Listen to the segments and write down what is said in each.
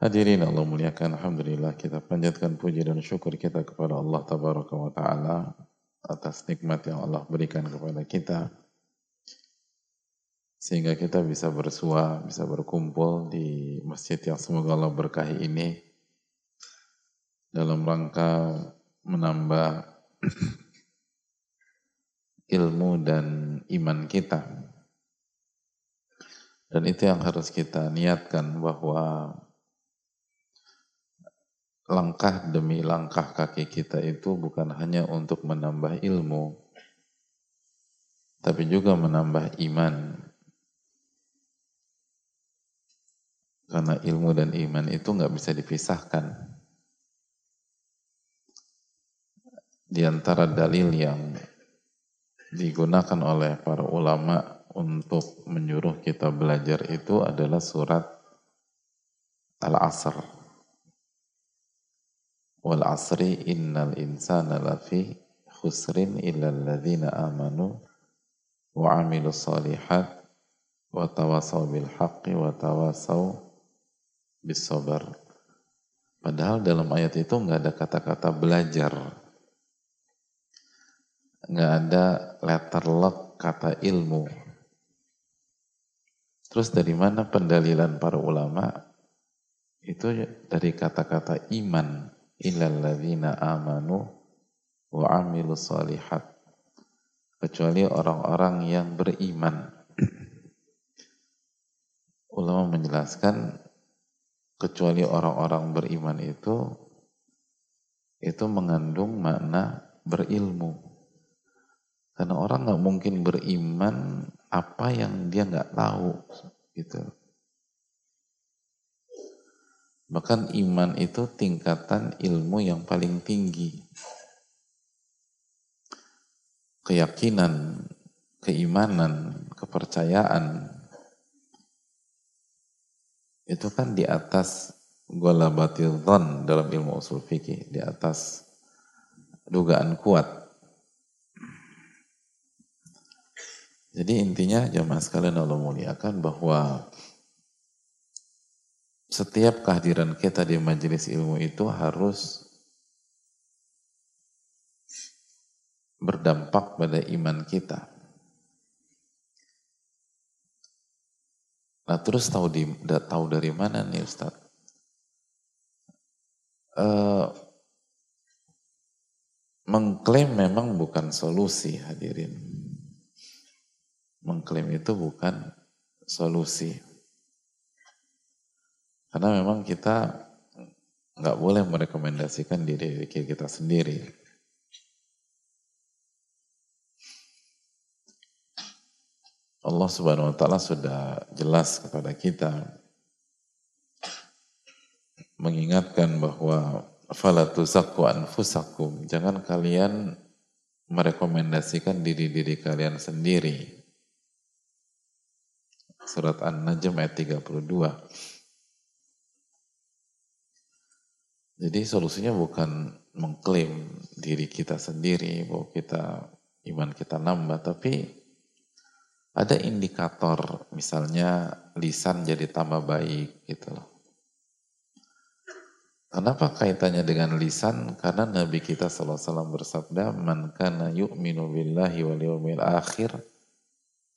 Hadirin Allah muliakan, Alhamdulillah kita panjatkan puji dan syukur kita kepada Allah Tabaraka wa Ta'ala atas nikmat yang Allah berikan kepada kita sehingga kita bisa bersua, bisa berkumpul di masjid yang semoga Allah berkahi ini dalam rangka menambah ilmu dan iman kita. Dan itu yang harus kita niatkan bahwa langkah demi langkah kaki kita itu bukan hanya untuk menambah ilmu, tapi juga menambah iman. Karena ilmu dan iman itu nggak bisa dipisahkan. Di antara dalil yang digunakan oleh para ulama untuk menyuruh kita belajar itu adalah surat Al-Asr wal asri innal insana lafi khusrin illa alladhina amanu wa amilu salihat wa tawasaw bil haqqi wa tawasaw bis sabar padahal dalam ayat itu nggak ada kata-kata belajar. Nggak ada letter lock kata ilmu. Terus dari mana pendalilan para ulama? Itu dari kata-kata iman amanu wa amilu salihat. Kecuali orang-orang yang beriman. Ulama menjelaskan kecuali orang-orang beriman itu itu mengandung makna berilmu. Karena orang nggak mungkin beriman apa yang dia nggak tahu gitu Bahkan iman itu tingkatan ilmu yang paling tinggi. Keyakinan, keimanan, kepercayaan, itu kan di atas dhon dalam ilmu usul fikih, di atas dugaan kuat. Jadi intinya jamaah sekalian Allah muliakan bahwa setiap kehadiran kita di majelis ilmu itu harus berdampak pada iman kita. Nah terus tahu di tahu dari mana nih Ustaz? Uh, mengklaim memang bukan solusi hadirin. Mengklaim itu bukan solusi. Karena memang kita nggak boleh merekomendasikan diri kita sendiri. Allah Subhanahu wa taala sudah jelas kepada kita mengingatkan bahwa fala tuzakku anfusakum. Jangan kalian merekomendasikan diri-diri kalian sendiri. Surat An-Najm ayat 32 Jadi solusinya bukan mengklaim diri kita sendiri bahwa kita iman kita nambah, tapi ada indikator, misalnya lisan jadi tambah baik gitu loh. Kenapa kaitannya dengan lisan? Karena Nabi kita SAW bersabda, Man kana yu'minu billahi wal yawmil akhir,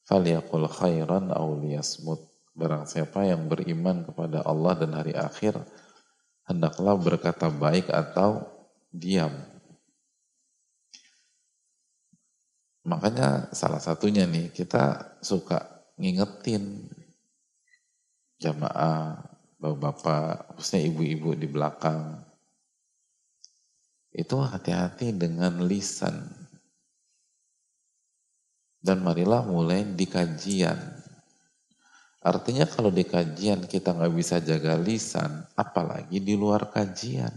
falyakul khairan aw liyasmut. Barang siapa yang beriman kepada Allah dan hari akhir, hendaklah berkata baik atau diam. Makanya salah satunya nih, kita suka ngingetin jamaah bapak-bapak, khususnya ibu-ibu di belakang, itu hati-hati dengan lisan. Dan marilah mulai di kajian. Artinya kalau di kajian kita nggak bisa jaga lisan, apalagi di luar kajian.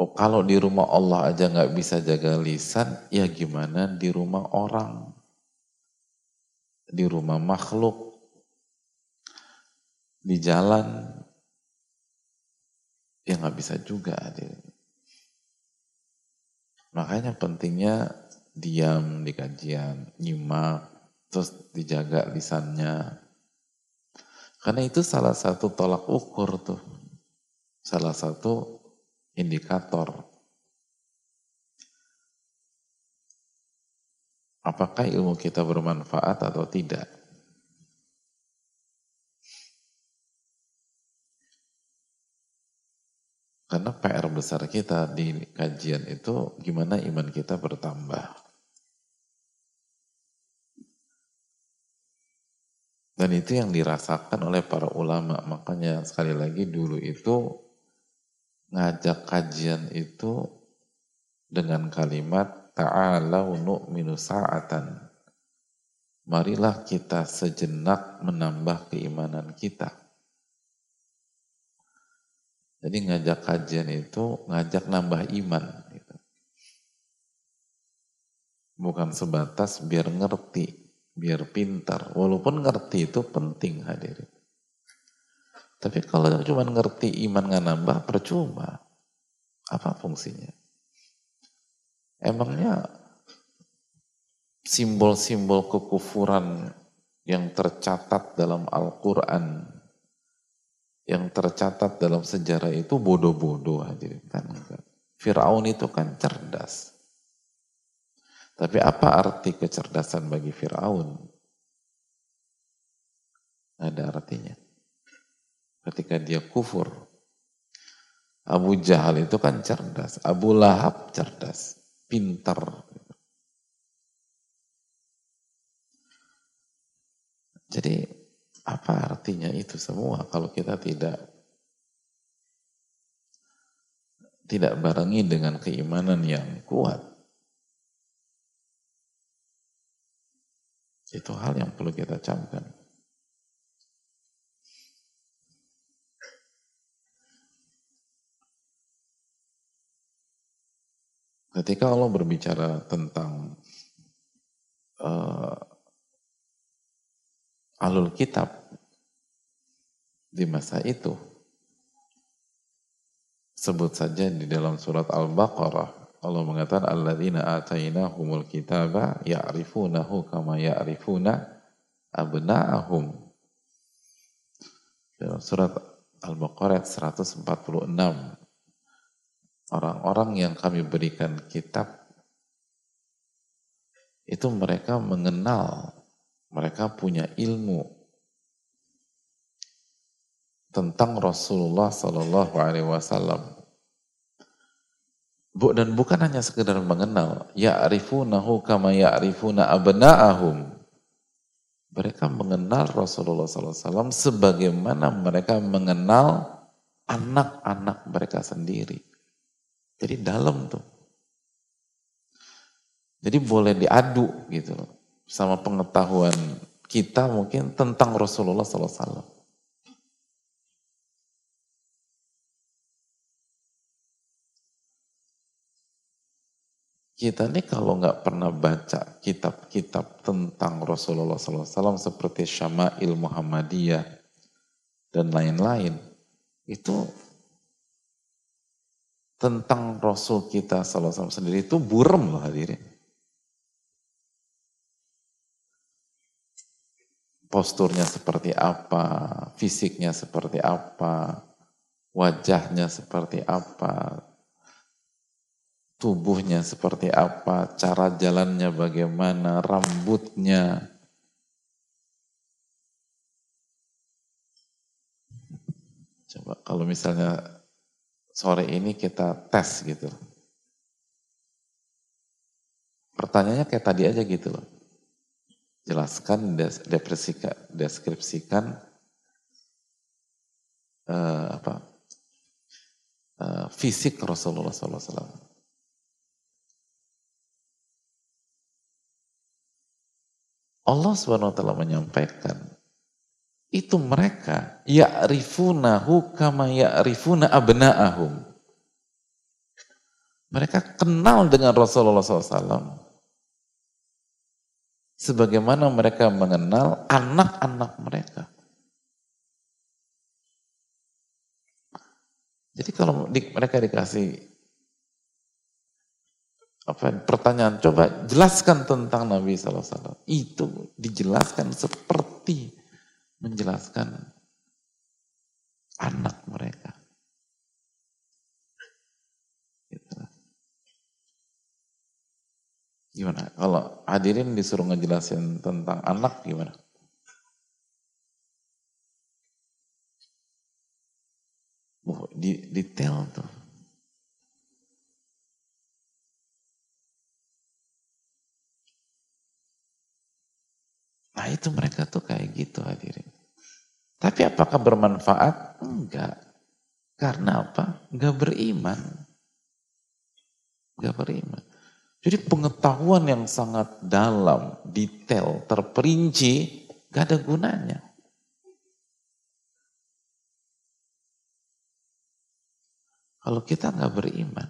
Oh, kalau di rumah Allah aja nggak bisa jaga lisan, ya gimana di rumah orang? di rumah makhluk, di jalan, ya nggak bisa juga hadir. Makanya pentingnya diam di kajian, nyimak, terus dijaga lisannya. Karena itu salah satu tolak ukur tuh. Salah satu indikator apakah ilmu kita bermanfaat atau tidak. Karena PR besar kita di kajian itu gimana iman kita bertambah. Dan itu yang dirasakan oleh para ulama. Makanya sekali lagi dulu itu ngajak kajian itu dengan kalimat ta'alau nu'minu sa'atan. Marilah kita sejenak menambah keimanan kita. Jadi ngajak kajian itu ngajak nambah iman. Gitu. Bukan sebatas biar ngerti, biar pintar. Walaupun ngerti itu penting hadirin. Tapi kalau cuma ngerti iman nggak nambah, percuma. Apa fungsinya? Emangnya simbol-simbol kekufuran yang tercatat dalam Al-Quran, yang tercatat dalam sejarah itu bodoh-bodoh hadirin kan. Fir'aun itu kan cerdas. Tapi apa arti kecerdasan bagi Fir'aun? Ada artinya. Ketika dia kufur. Abu Jahal itu kan cerdas. Abu Lahab cerdas pintar. Jadi apa artinya itu semua kalau kita tidak tidak barengi dengan keimanan yang kuat? Itu hal yang perlu kita camkan. Ketika Allah berbicara tentang uh, alul kitab di masa itu, sebut saja di dalam surat Al-Baqarah Allah mengatakan alladzina atainahumul kitaba ya'rifunahu kama ya'rifuna abna'ahum. Dalam surat Al-Baqarah 146 orang-orang yang kami berikan kitab itu mereka mengenal, mereka punya ilmu tentang Rasulullah Sallallahu Alaihi Wasallam. Dan bukan hanya sekedar mengenal, ya'rifunahu kama ya'rifuna abna'ahum. Mereka mengenal Rasulullah SAW sebagaimana mereka mengenal anak-anak mereka sendiri. Jadi dalam tuh. Jadi boleh diadu gitu loh. Sama pengetahuan kita mungkin tentang Rasulullah SAW. Kita nih kalau nggak pernah baca kitab-kitab tentang Rasulullah SAW seperti Syama'il Muhammadiyah dan lain-lain, itu tentang Rasul kita SAW sendiri itu burem loh hadirin. Posturnya seperti apa, fisiknya seperti apa, wajahnya seperti apa, tubuhnya seperti apa, cara jalannya bagaimana, rambutnya, Coba kalau misalnya sore ini kita tes gitu. Pertanyaannya kayak tadi aja gitu loh. Jelaskan, deskripsikan, deskripsikan uh, apa uh, fisik Rasulullah SAW. Allah SWT menyampaikan itu mereka ya'rifunahu kama ya'rifuna abna'ahum. Mereka kenal dengan Rasulullah SAW sebagaimana mereka mengenal anak-anak mereka. Jadi kalau di, mereka dikasih apa pertanyaan, coba jelaskan tentang Nabi SAW. Itu dijelaskan seperti menjelaskan anak mereka. Gimana? Kalau hadirin disuruh ngejelasin tentang anak gimana? Oh, di, detail tuh. Nah itu mereka tuh kayak gitu hadirin. Tapi apakah bermanfaat? Enggak. Karena apa? Enggak beriman. Enggak beriman. Jadi pengetahuan yang sangat dalam, detail, terperinci, gak ada gunanya. Kalau kita nggak beriman,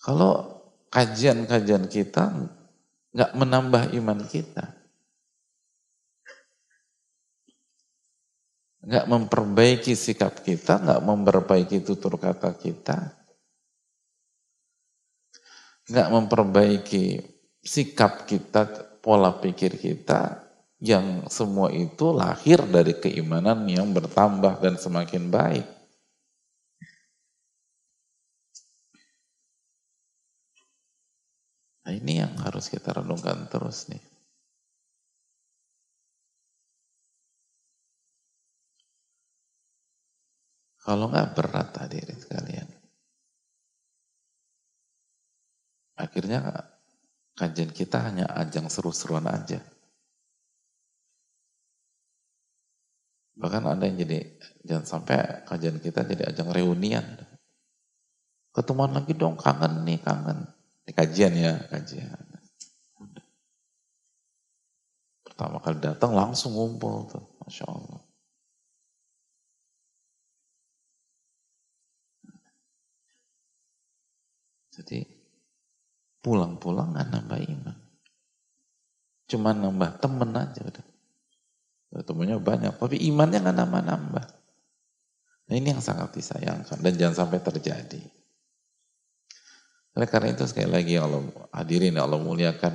kalau kajian-kajian kita nggak menambah iman kita. Nggak memperbaiki sikap kita, nggak memperbaiki tutur kata kita. Nggak memperbaiki sikap kita, pola pikir kita, yang semua itu lahir dari keimanan yang bertambah dan semakin baik. Nah ini yang harus kita renungkan terus nih. Kalau nggak berat hadirin sekalian. Akhirnya kajian kita hanya ajang seru-seruan aja. Bahkan ada yang jadi, jangan sampai kajian kita jadi ajang reunian. Ketemuan lagi dong, kangen nih, kangen. Ini kajian ya, kajian. Pertama kali datang langsung ngumpul tuh, Masya Allah. Jadi pulang-pulang nggak nambah iman. Cuma nambah temen aja udah. Temennya banyak, tapi imannya nggak nambah-nambah. Nah ini yang sangat disayangkan dan jangan sampai terjadi. Oleh karena itu sekali lagi Allah hadirin Allah muliakan.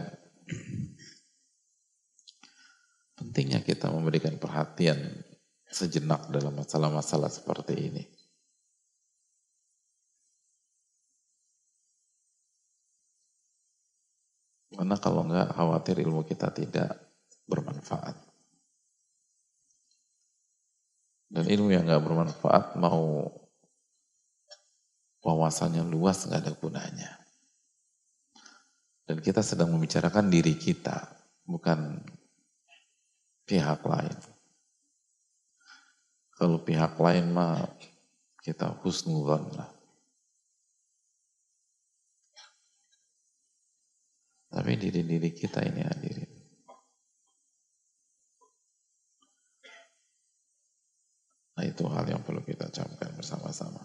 Pentingnya kita memberikan perhatian sejenak dalam masalah-masalah seperti ini. Karena kalau enggak khawatir ilmu kita tidak bermanfaat. Dan ilmu yang enggak bermanfaat mau wawasannya luas nggak ada gunanya. Dan kita sedang membicarakan diri kita, bukan pihak lain. Kalau pihak lain mah kita husnuzon lah. Tapi diri-diri kita ini hadirin. Nah itu hal yang perlu kita camkan bersama-sama.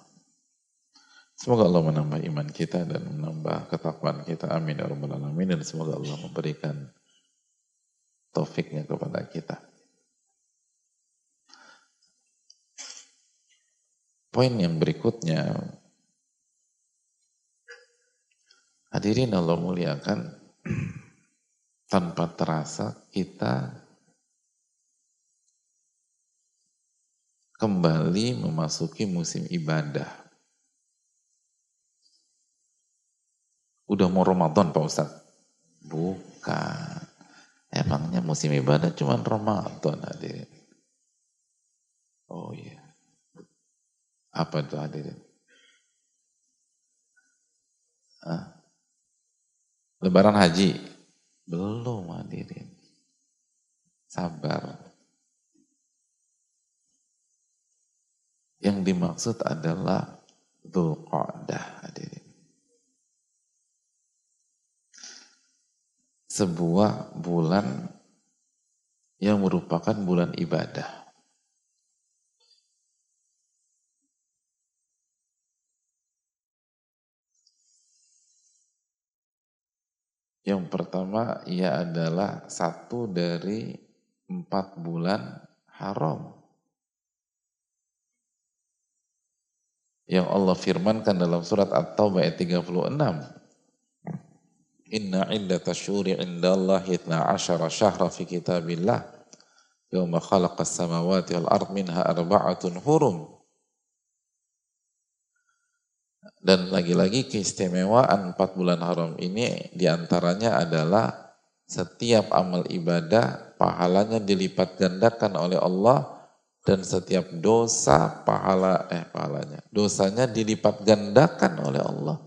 Semoga Allah menambah iman kita dan menambah ketakwaan kita. Amin ya. Dan semoga Allah memberikan taufiknya kepada kita. poin yang berikutnya, hadirin Allah muliakan, tanpa terasa kita kembali memasuki musim ibadah. Udah mau Ramadan Pak Ustadz? Bukan. Emangnya musim ibadah cuma Ramadan hadirin. Oh iya. Apa itu hadirin? Hah? Lebaran haji? Belum hadirin. Sabar. Yang dimaksud adalah Dzulqa'dah hadirin. Sebuah bulan yang merupakan bulan ibadah. Yang pertama, ia adalah satu dari empat bulan haram. Yang Allah firmankan dalam surat At-Taubah ayat 36. Inna iddata syuri inda Allah hitna asyara syahra fi kitabillah. Yawma khalaqas samawati wal ard minha arba'atun hurum. Dan lagi-lagi keistimewaan empat bulan haram ini di antaranya adalah setiap amal ibadah pahalanya dilipat gandakan oleh Allah dan setiap dosa pahala eh pahalanya dosanya dilipat gandakan oleh Allah.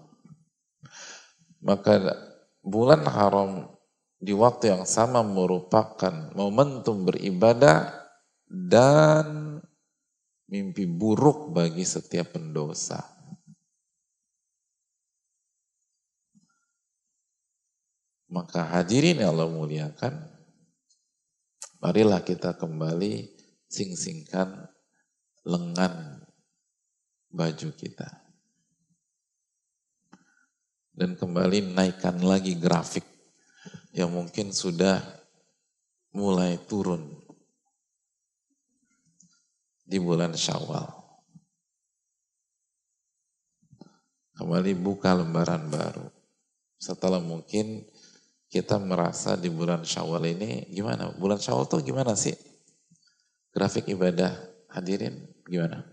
Maka bulan haram di waktu yang sama merupakan momentum beribadah dan mimpi buruk bagi setiap pendosa. Maka hadirin yang Allah muliakan, marilah kita kembali sing-singkan lengan baju kita. Dan kembali naikkan lagi grafik yang mungkin sudah mulai turun di bulan Syawal. Kembali buka lembaran baru. Setelah mungkin kita merasa di bulan Syawal ini gimana? Bulan Syawal tuh gimana sih? Grafik ibadah hadirin gimana?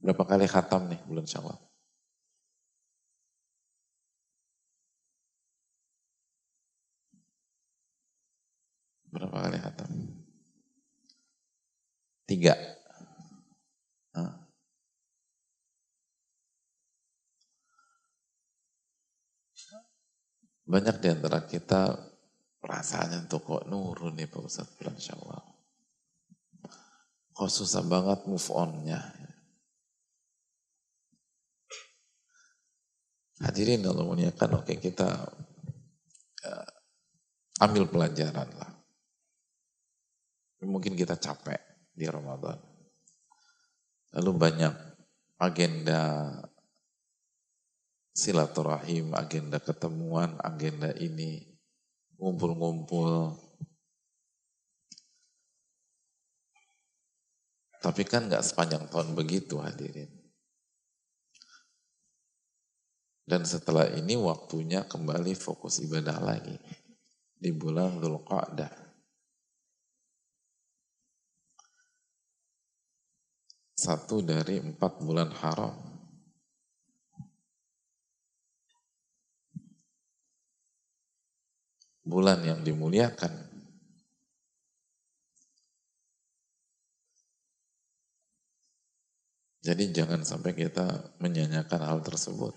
Berapa kali khatam nih bulan Syawal? Berapa kali khatam? Tiga. Banyak di antara kita rasanya tuh kok nurun nih Pak Ustadz bulan Syawal. Kok susah banget move on-nya. Hadirin Allah muliakan, oke kita uh, ambil pelajaran lah. Mungkin kita capek di Ramadan. Lalu banyak agenda silaturahim, agenda ketemuan, agenda ini, ngumpul-ngumpul. Tapi kan nggak sepanjang tahun begitu hadirin. Dan setelah ini waktunya kembali fokus ibadah lagi di bulan Dzulqa'dah. Satu dari empat bulan haram bulan yang dimuliakan. Jadi jangan sampai kita menyanyikan hal tersebut.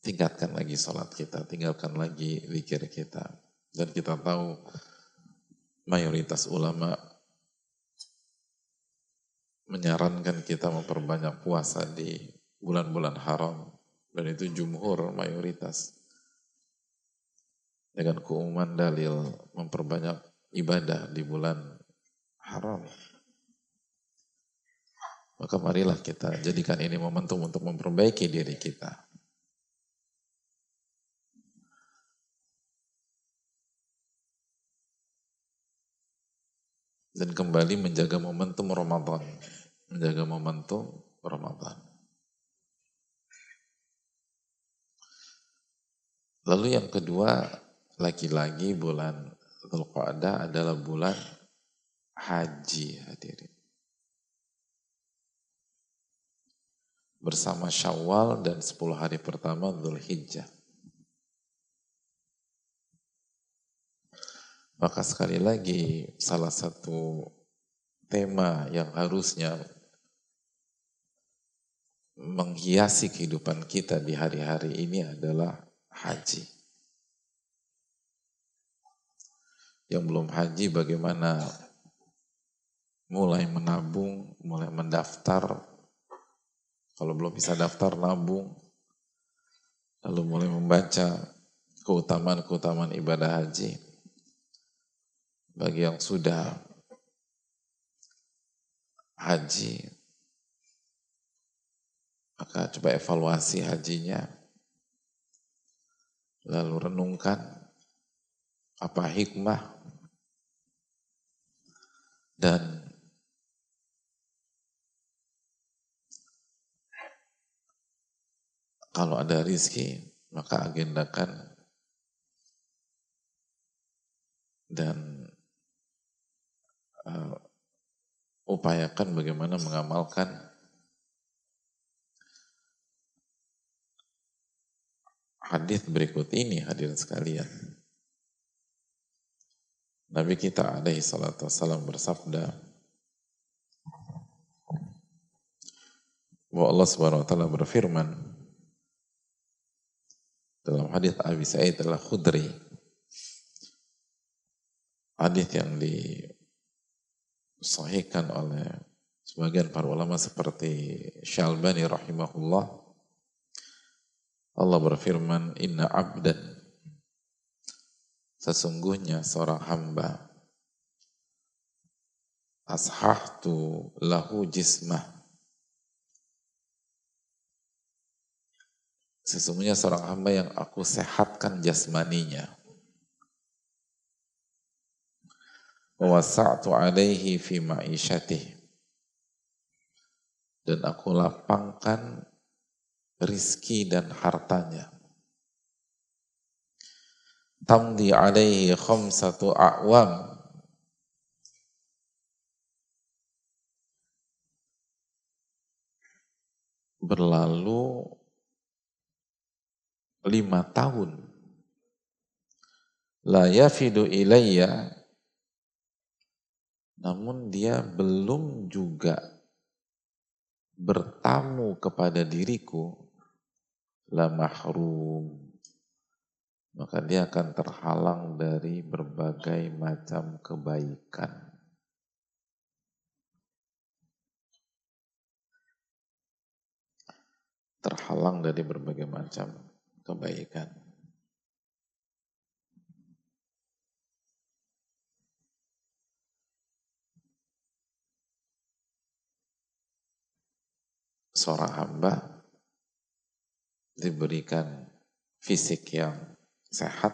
Tingkatkan lagi sholat kita, tinggalkan lagi zikir kita. Dan kita tahu mayoritas ulama menyarankan kita memperbanyak puasa di bulan-bulan haram dan itu jumhur mayoritas dengan keumuman dalil memperbanyak ibadah di bulan haram maka marilah kita jadikan ini momentum untuk memperbaiki diri kita kembali menjaga momentum Ramadan. Menjaga momentum Ramadan. Lalu yang kedua, lagi-lagi bulan Dzulqa'dah adalah bulan haji hadirin. Bersama Syawal dan 10 hari pertama Dzulhijjah. Maka sekali lagi salah satu tema yang harusnya menghiasi kehidupan kita di hari-hari ini adalah haji. Yang belum haji bagaimana mulai menabung, mulai mendaftar. Kalau belum bisa daftar, nabung. Lalu mulai membaca keutamaan-keutamaan ibadah haji. Bagi yang sudah haji, maka coba evaluasi hajinya lalu renungkan apa hikmah dan kalau ada rizki maka agendakan dan uh, upayakan bagaimana mengamalkan hadis berikut ini hadirin sekalian. Nabi kita alaihi salatu wassalam bersabda bahwa Allah Subhanahu wa taala berfirman dalam hadis Abi Sa'id al-Khudri hadis yang disahihkan oleh sebagian para ulama seperti Syalbani rahimahullah Allah berfirman, Inna abdan, sesungguhnya seorang hamba, ashahtu lahu jismah, sesungguhnya seorang hamba yang aku sehatkan jasmaninya. Wasa'tu alaihi fi ma'isyatih. Dan aku lapangkan rizki dan hartanya. Tamdi alaihi khamsatu a'wam. Berlalu lima tahun. La yafidu ilayya. Namun dia belum juga bertamu kepada diriku la mahrum maka dia akan terhalang dari berbagai macam kebaikan. Terhalang dari berbagai macam kebaikan. Seorang hamba diberikan fisik yang sehat,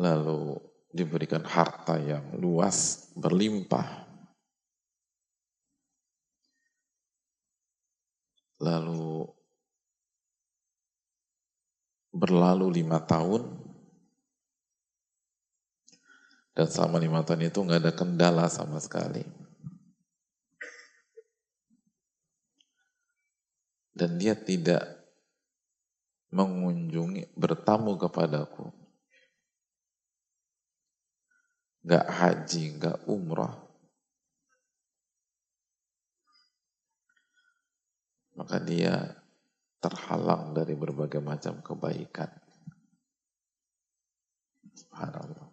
lalu diberikan harta yang luas, berlimpah, lalu berlalu lima tahun, dan selama lima tahun itu nggak ada kendala sama sekali. Dan dia tidak mengunjungi, bertamu kepadaku. Gak haji, gak umrah. Maka dia terhalang dari berbagai macam kebaikan. Subhanallah.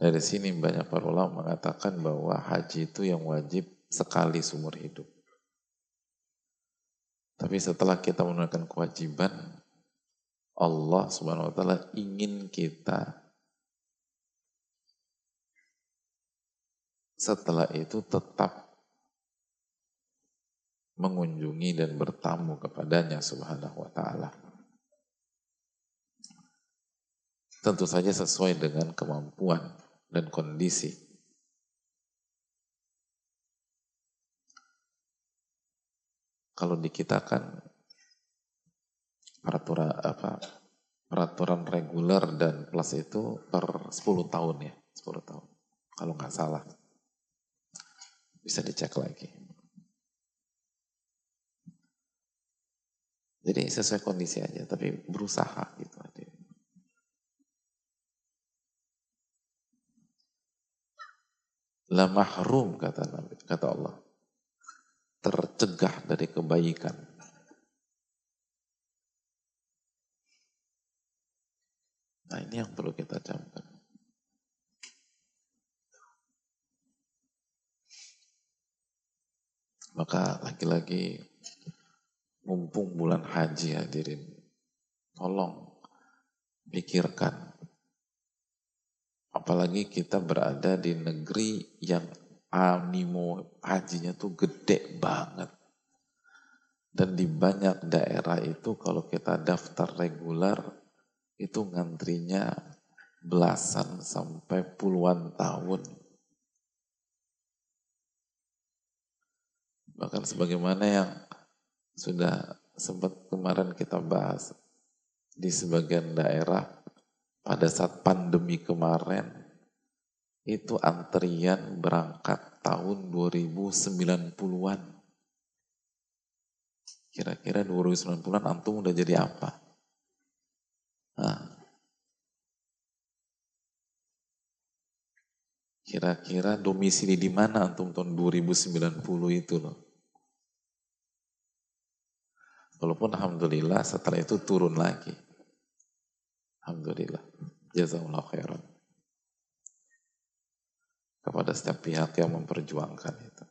Dari sini banyak para ulama mengatakan bahwa haji itu yang wajib sekali seumur hidup. Tapi setelah kita menunaikan kewajiban, Allah Subhanahu wa taala ingin kita setelah itu tetap mengunjungi dan bertamu kepadanya Subhanahu wa taala. Tentu saja sesuai dengan kemampuan dan kondisi. Kalau di kita kan peraturan apa peraturan reguler dan plus itu per 10 tahun ya, 10 tahun. Kalau nggak salah. Bisa dicek lagi. Jadi sesuai kondisi aja, tapi berusaha gitu. La mahrum kata Nabi, kata Allah. Tercegah dari kebaikan. Nah ini yang perlu kita camkan. Maka lagi-lagi mumpung bulan haji hadirin, tolong pikirkan. Apalagi kita berada di negeri yang animo hajinya tuh gede banget. Dan di banyak daerah itu kalau kita daftar reguler itu ngantrinya belasan sampai puluhan tahun. Bahkan sebagaimana yang sudah sempat kemarin kita bahas di sebagian daerah pada saat pandemi kemarin itu antrian berangkat tahun 2090-an. Kira-kira 2090-an antum udah jadi apa? Kira-kira domisili di mana antum tahun 2090 itu loh? Walaupun Alhamdulillah setelah itu turun lagi. Alhamdulillah. Jazakallah khairan. Kepada setiap pihak yang memperjuangkan itu.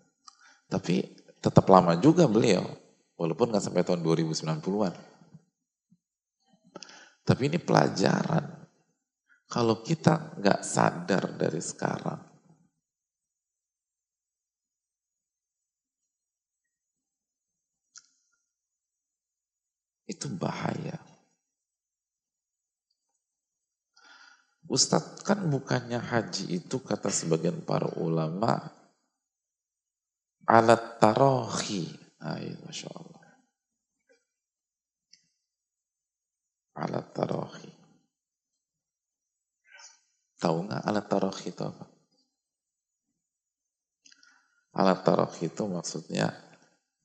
Tapi tetap lama juga beliau. Walaupun nggak sampai tahun 2090-an. Tapi ini pelajaran. Kalau kita nggak sadar dari sekarang, itu bahaya. Ustadz kan bukannya haji itu kata sebagian para ulama alat tarohi. Ay, Masya Allah. Alat tarohi. Tahu nggak alat tarohi itu apa? Alat tarohi itu maksudnya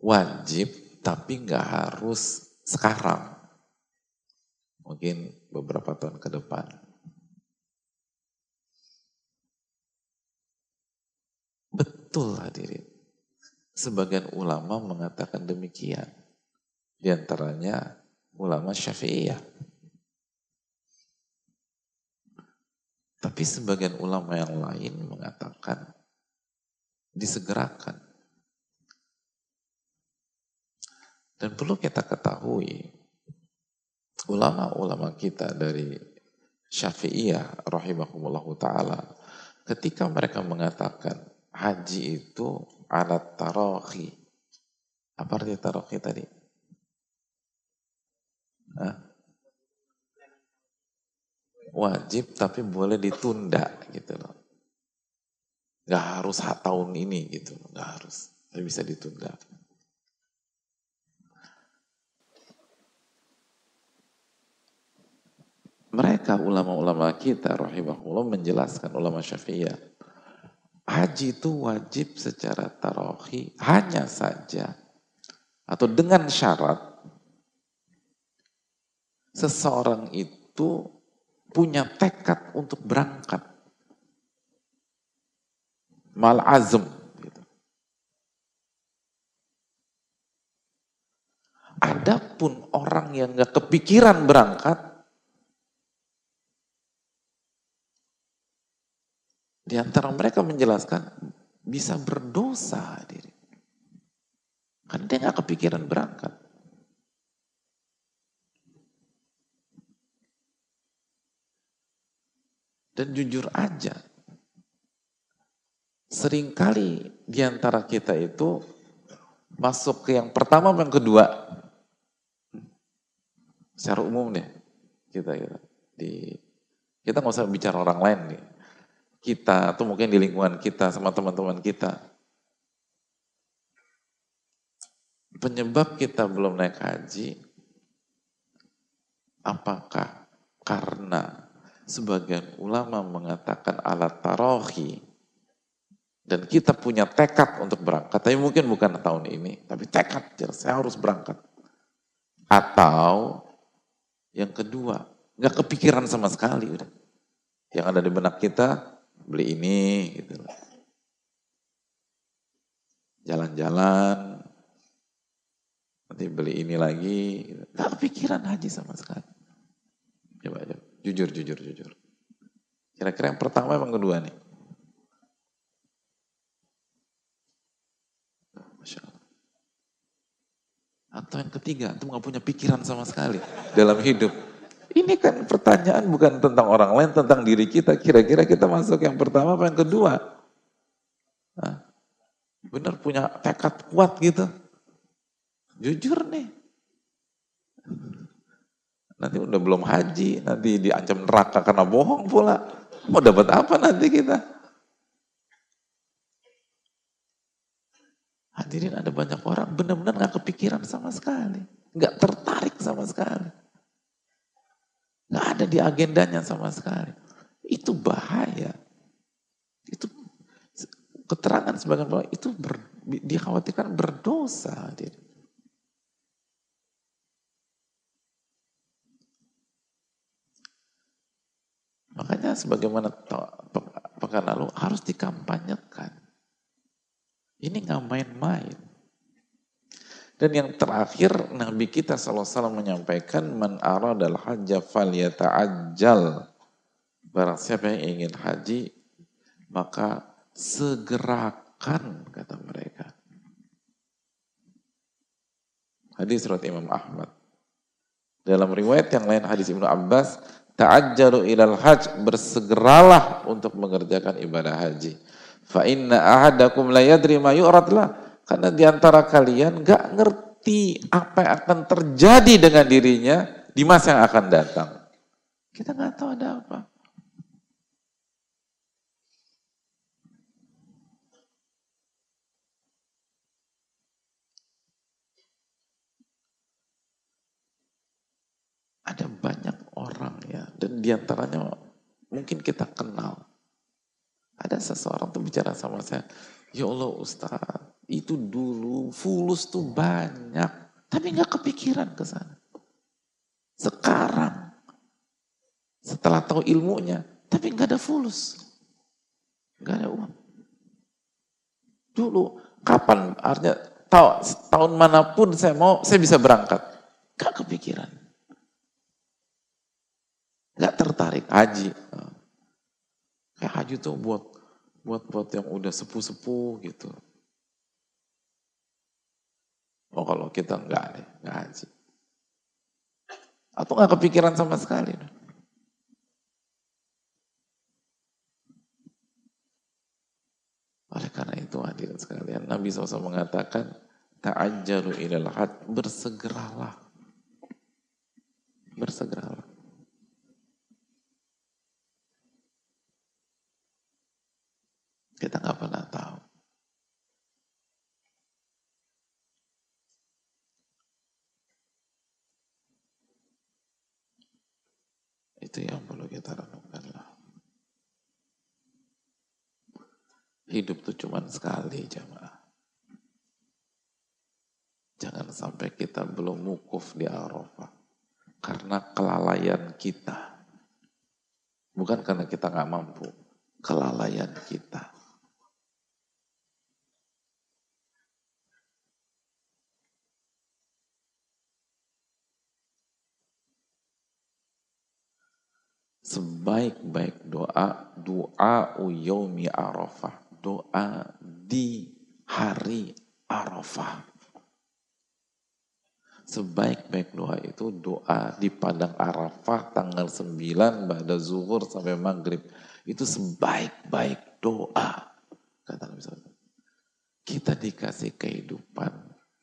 wajib tapi nggak harus sekarang. Mungkin beberapa tahun ke depan. Betul hadirin. Sebagian ulama mengatakan demikian. Di antaranya ulama syafi'iyah. Tapi sebagian ulama yang lain mengatakan disegerakan. Dan perlu kita ketahui, ulama-ulama kita dari Syafi'iyah rahimahumullah ta'ala, ketika mereka mengatakan haji itu alat tarohi. Apa arti tarohi tadi? Hah? Wajib tapi boleh ditunda gitu loh. Gak harus tahun ini gitu, gak harus. Tapi bisa ditunda. Mereka ulama-ulama kita rahimahullah menjelaskan ulama syafi'iyah. Haji itu wajib secara tarohi hanya saja atau dengan syarat seseorang itu punya tekad untuk berangkat. Mal azm. Gitu. Adapun orang yang gak kepikiran berangkat, Di antara mereka menjelaskan bisa berdosa diri. Karena dia nggak kepikiran berangkat. Dan jujur aja, sering kali di antara kita itu masuk ke yang pertama yang kedua. Secara umum deh, kita, kita di Kita nggak usah bicara orang lain nih. Kita, atau mungkin di lingkungan kita, sama teman-teman kita. Penyebab kita belum naik haji, apakah karena sebagian ulama mengatakan alat tarohi, dan kita punya tekad untuk berangkat, tapi mungkin bukan tahun ini, tapi tekad, saya harus berangkat. Atau yang kedua, nggak kepikiran sama sekali udah. Yang ada di benak kita, beli ini, gitu. Jalan-jalan, nanti beli ini lagi, gitu. nggak kepikiran haji sama sekali. Coba, coba, jujur, jujur, jujur. Kira-kira yang pertama yang kedua nih? Masya Allah. Atau yang ketiga, itu nggak punya pikiran sama sekali dalam hidup. Ini kan pertanyaan bukan tentang orang lain, tentang diri kita. Kira-kira kita masuk yang pertama apa yang kedua? Nah, benar punya tekad kuat gitu. Jujur nih. Nanti udah belum haji, nanti diancam neraka karena bohong pula. Mau dapat apa nanti kita? Hadirin ada banyak orang benar-benar gak kepikiran sama sekali. Gak tertarik sama sekali. Gak ada di agendanya sama sekali. Itu bahaya. Itu keterangan sebagian orang itu ber, dikhawatirkan berdosa. Makanya sebagaimana pekan lalu harus dikampanyekan. Ini nggak main-main. Dan yang terakhir Nabi kita SAW menyampaikan man aradal hajja falyata'ajjal. Barang siapa yang ingin haji maka segerakan kata mereka. Hadis surat Imam Ahmad. Dalam riwayat yang lain hadis Ibnu Abbas, ta'ajjalu ilal hajj, bersegeralah untuk mengerjakan ibadah haji. Fa inna ahadakum la yadri ma yu'rad lah. Karena di antara kalian gak ngerti apa yang akan terjadi dengan dirinya di masa yang akan datang. Kita nggak tahu ada apa. Ada banyak orang ya, dan di antaranya mungkin kita kenal. Ada seseorang tuh bicara sama saya, ya Allah Ustaz, itu dulu fulus tuh banyak, tapi nggak kepikiran ke sana. Sekarang, setelah tahu ilmunya, tapi nggak ada fulus, nggak ada uang. Dulu, kapan artinya tahu tahun mana pun saya mau, saya bisa berangkat, nggak kepikiran, nggak tertarik haji. Kayak haji tuh buat buat buat yang udah sepuh-sepuh gitu. Oh kalau kita enggak nih, enggak haji. Atau enggak kepikiran sama sekali. Oleh karena itu hadirin sekalian, Nabi SAW mengatakan, ta'ajjaru ilal had, bersegeralah. Bersegeralah. Kita nggak pernah tahu. Itu yang perlu kita renungkan lah. Hidup itu cuma sekali jamaah. Jangan sampai kita belum mukuf di Arafah. Karena kelalaian kita. Bukan karena kita nggak mampu. Kelalaian kita. Sebaik-baik doa, doa yaumi arafah. Doa di hari arafah. Sebaik-baik doa itu doa di padang arafah tanggal 9 pada zuhur sampai maghrib. Itu sebaik-baik doa. Kata Nabi SAW. Kita dikasih kehidupan.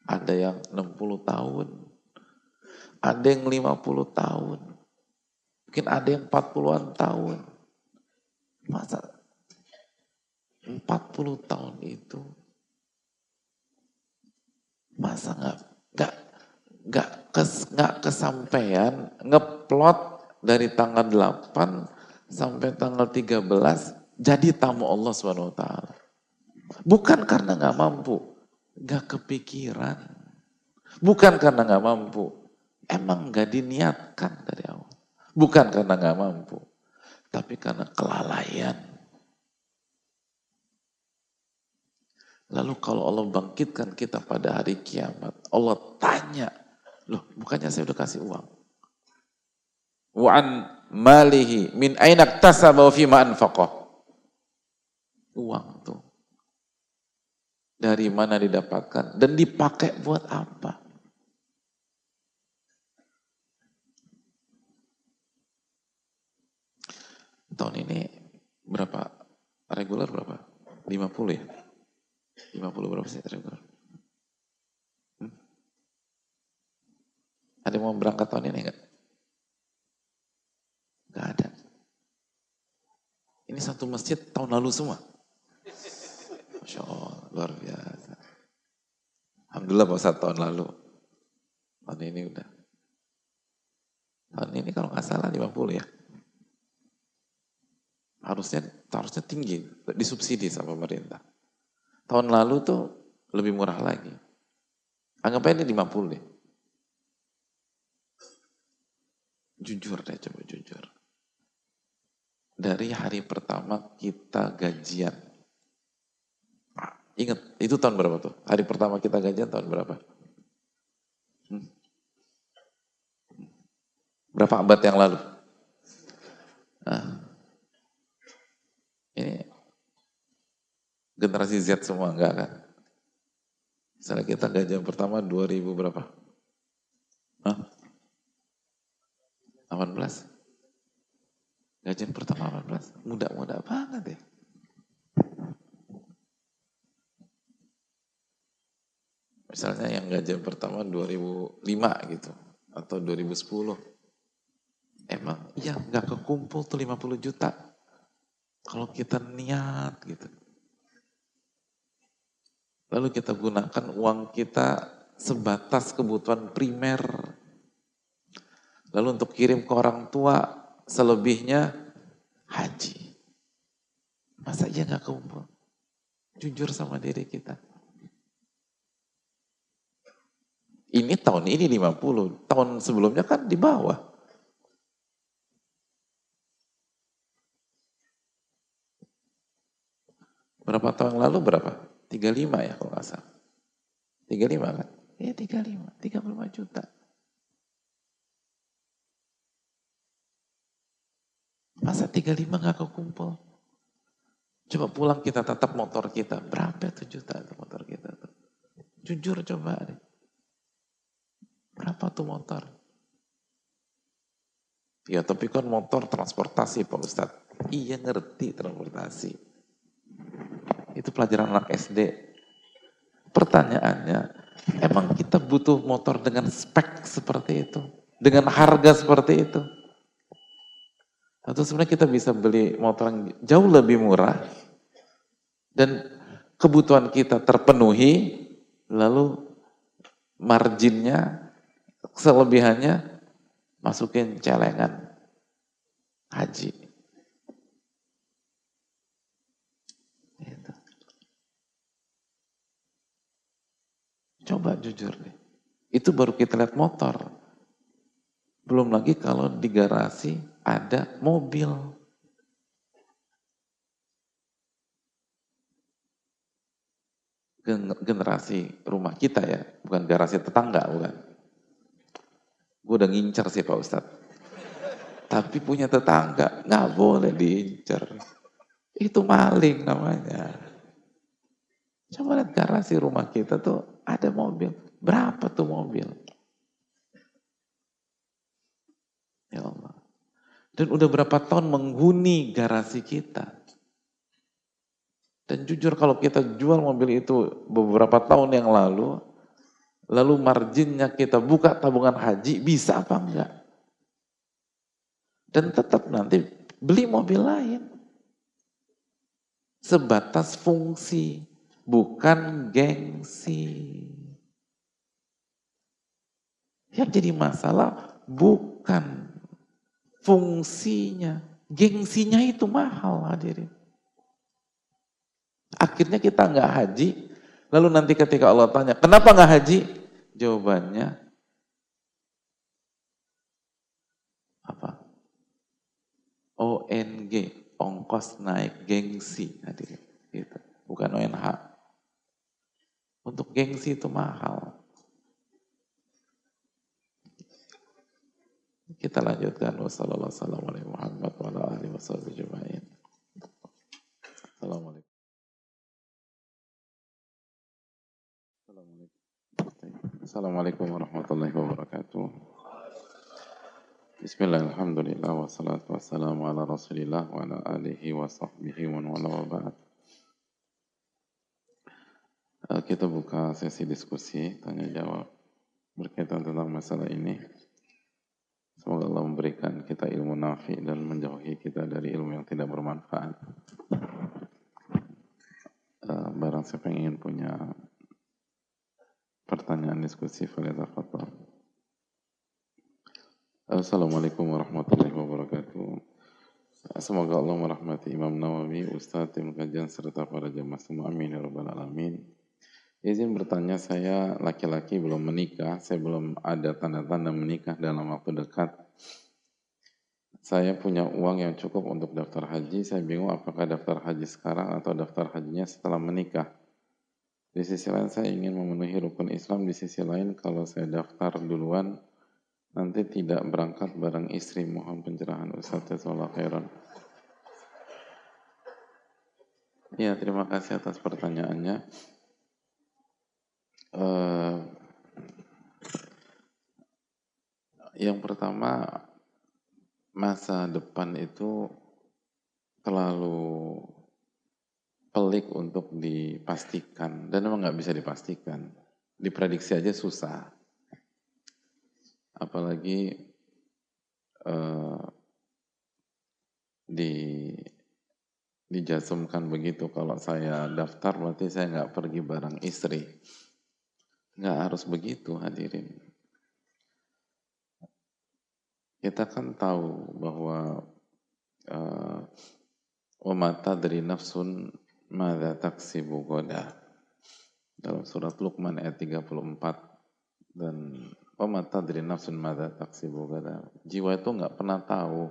Ada yang 60 tahun. Ada yang 50 tahun Mungkin ada yang 40-an tahun. Masa 40 tahun itu masa nggak nggak nggak kes, nggak kesampaian ngeplot dari tanggal 8 sampai tanggal 13 jadi tamu Allah taala. Bukan karena nggak mampu, nggak kepikiran. Bukan karena nggak mampu, emang nggak diniatkan dari awal. Bukan karena nggak mampu, tapi karena kelalaian. Lalu kalau Allah bangkitkan kita pada hari kiamat, Allah tanya, loh bukannya saya udah kasih uang? Wa'an malihi min ainak tasaba fima anfaqah. Uang tuh. Dari mana didapatkan dan dipakai buat apa? Tahun ini berapa? Reguler berapa? 50 ya? 50 berapa sih reguler? Hmm? Ada yang mau berangkat tahun ini enggak? Enggak ada. Ini satu masjid tahun lalu semua. Masya Allah, luar biasa. Alhamdulillah Pak Ustadz tahun lalu. Tahun ini udah. Tahun ini kalau nggak salah 50 ya harusnya harusnya tinggi, disubsidi sama pemerintah. Tahun lalu tuh lebih murah lagi. Anggap aja ini 50 deh. Jujur deh, coba jujur. Dari hari pertama kita gajian. Ingat, itu tahun berapa tuh? Hari pertama kita gajian tahun berapa? Hmm? Berapa abad yang lalu? Ini generasi Z semua enggak kan? Misalnya kita gajian pertama 2000 berapa? Hah? 18? Gajian pertama 18? Muda-muda banget ya. Misalnya yang gajian pertama 2005 gitu. Atau 2010. Emang, iya nggak kekumpul tuh 50 juta. Kalau kita niat gitu. Lalu kita gunakan uang kita sebatas kebutuhan primer. Lalu untuk kirim ke orang tua, selebihnya haji. Masa iya gak kumpul? Jujur sama diri kita. Ini tahun ini 50, tahun sebelumnya kan di bawah. Berapa tahun lalu berapa? 35 ya kalau nggak salah. 35 kan? Iya 35, 35 juta. Masa 35 nggak kekumpul? Coba pulang kita tetap motor kita. Berapa itu juta itu motor kita tuh? Jujur coba deh. Berapa tuh motor? Ya tapi kan motor transportasi Pak Ustadz. Iya ngerti transportasi. Itu pelajaran anak SD. Pertanyaannya, emang kita butuh motor dengan spek seperti itu? Dengan harga seperti itu? Atau sebenarnya kita bisa beli motor yang jauh lebih murah dan kebutuhan kita terpenuhi, lalu marginnya, selebihannya masukin celengan haji. Coba jujur deh. Itu baru kita lihat motor. Belum lagi kalau di garasi ada mobil. Generasi rumah kita ya, bukan garasi tetangga, bukan. Gue udah ngincer sih Pak Ustadz. Tapi punya tetangga, nggak boleh diincer. Itu maling namanya. Coba lihat garasi rumah kita tuh ada mobil. Berapa tuh mobil? Ya Allah. Dan udah berapa tahun menghuni garasi kita. Dan jujur kalau kita jual mobil itu beberapa tahun yang lalu, lalu marginnya kita buka tabungan haji, bisa apa enggak? Dan tetap nanti beli mobil lain. Sebatas fungsi, bukan gengsi. Yang jadi masalah bukan fungsinya, gengsinya itu mahal hadirin. Akhirnya kita nggak haji, lalu nanti ketika Allah tanya, kenapa nggak haji? Jawabannya apa? ONG, ongkos naik gengsi hadirin. Gitu. Bukan ONH. Untuk gengsi itu mahal. Kita lanjutkan wassalamualaikum warahmatullahi wabarakatuh. Assalamualaikum. Assalamualaikum warahmatullahi wabarakatuh. Bismillah, alhamdulillah, wassalatu wassalamu ala rasulillah wa ala alihi wa sahbihi wa wala wa ba'd. Eh, kita buka sesi diskusi, tanya jawab berkaitan tentang masalah ini. Semoga Allah memberikan kita ilmu nafi dan menjauhi kita dari ilmu yang tidak bermanfaat. Eh, barang siapa yang ingin punya pertanyaan diskusi falyatafaddal. Assalamualaikum warahmatullahi wabarakatuh. Semoga Allah merahmati Imam Nawawi, Ustadz, tim kajian, serta para jemaah semua. Amin ya rabbal alamin. Izin bertanya, saya laki-laki belum menikah, saya belum ada tanda-tanda menikah dalam waktu dekat. Saya punya uang yang cukup untuk daftar haji, saya bingung apakah daftar haji sekarang atau daftar hajinya setelah menikah. Di sisi lain saya ingin memenuhi rukun Islam, di sisi lain kalau saya daftar duluan nanti tidak berangkat bareng istri. Mohon pencerahan Ustaz Jazakallah khairan. Ya, terima kasih atas pertanyaannya. Uh, yang pertama, masa depan itu terlalu pelik untuk dipastikan. Dan memang nggak bisa dipastikan. Diprediksi aja susah. Apalagi uh, di dijasumkan begitu. Kalau saya daftar berarti saya nggak pergi bareng istri nggak harus begitu hadirin kita kan tahu bahwa uh, mata dari nafsun Mada taksibu goda. Dalam surat Luqman ayat 34 dan pemata dari nafsun mada taksibu goda. Jiwa itu nggak pernah tahu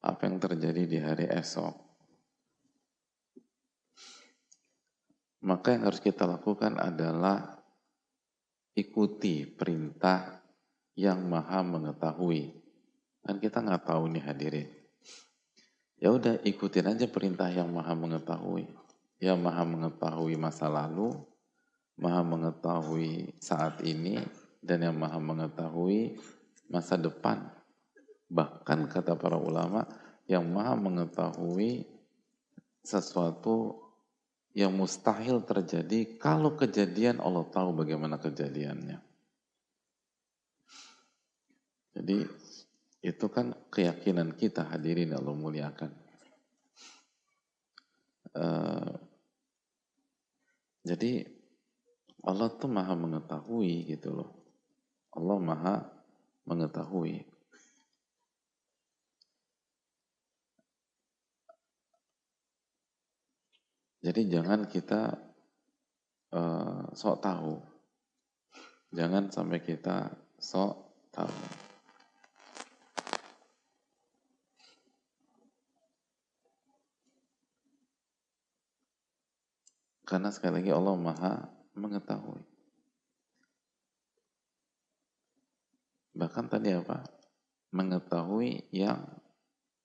apa yang terjadi di hari esok. Maka yang harus kita lakukan adalah ikuti perintah yang maha mengetahui. Dan kita nggak tahu nih hadirin. Ya udah ikutin aja perintah yang maha mengetahui. Ya maha mengetahui masa lalu, maha mengetahui saat ini, dan yang maha mengetahui masa depan. Bahkan kata para ulama, yang maha mengetahui sesuatu yang mustahil terjadi kalau kejadian Allah tahu bagaimana kejadiannya. Jadi itu kan keyakinan kita hadirin Allah muliakan. Uh, jadi Allah tuh maha mengetahui gitu loh. Allah maha mengetahui. Jadi jangan kita uh, sok tahu. Jangan sampai kita sok tahu. Karena sekali lagi Allah maha mengetahui. Bahkan tadi apa? Mengetahui yang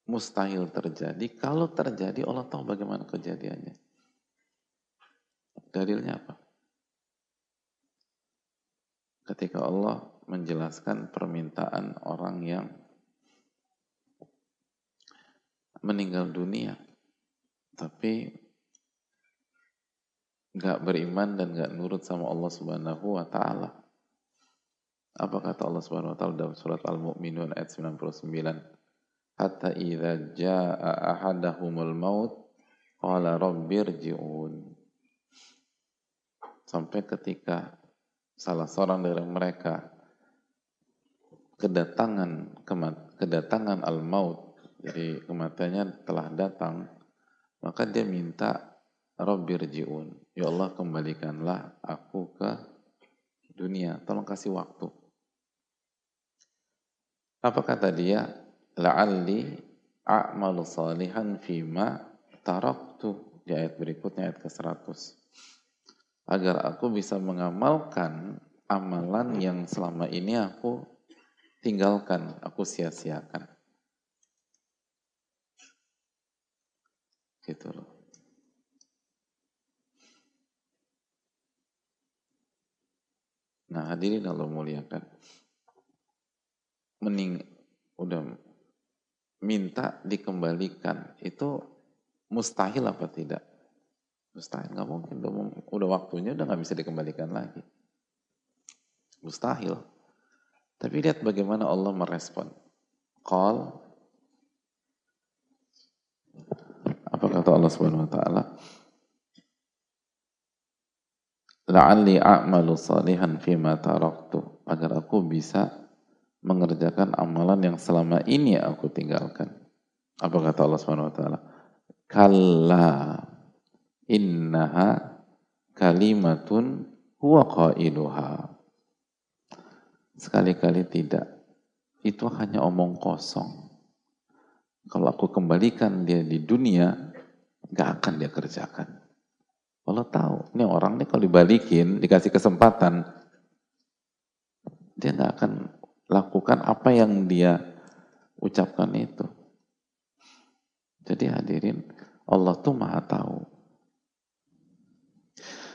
mustahil terjadi. Kalau terjadi Allah tahu bagaimana kejadiannya. Dalilnya apa? Ketika Allah menjelaskan permintaan orang yang meninggal dunia, tapi nggak beriman dan nggak nurut sama Allah Subhanahu wa taala. Apa kata Allah Subhanahu wa taala dalam surat Al-Mu'minun ayat 99? hatta idza jaa ahadahumul maut qala rabbirji'un sampai ketika salah seorang dari mereka kedatangan kedatangan al-maut jadi kematiannya telah datang maka dia minta Rabbirji'un ya Allah kembalikanlah aku ke dunia. Tolong kasih waktu. Apa kata dia? La'alli a'malu salihan fima taraktu. Di ayat berikutnya ayat ke-100 agar aku bisa mengamalkan amalan yang selama ini aku tinggalkan, aku sia-siakan. Gitu loh. Nah hadirin Allah muliakan. Mening, udah minta dikembalikan itu mustahil apa tidak? Mustahil, nggak mungkin. Udah, udah waktunya udah nggak bisa dikembalikan lagi. Mustahil. Tapi lihat bagaimana Allah merespon. Qal apa kata Allah Subhanahu wa taala? La'alli a'malu salihan fima taraktu agar aku bisa mengerjakan amalan yang selama ini aku tinggalkan. Apa kata Allah Subhanahu wa? Kalla innaha kalimatun huwa qailuha. Sekali-kali tidak. Itu hanya omong kosong. Kalau aku kembalikan dia di dunia, gak akan dia kerjakan. Allah tahu, ini orang nih kalau dibalikin, dikasih kesempatan, dia gak akan lakukan apa yang dia ucapkan itu. Jadi hadirin, Allah tuh maha tahu.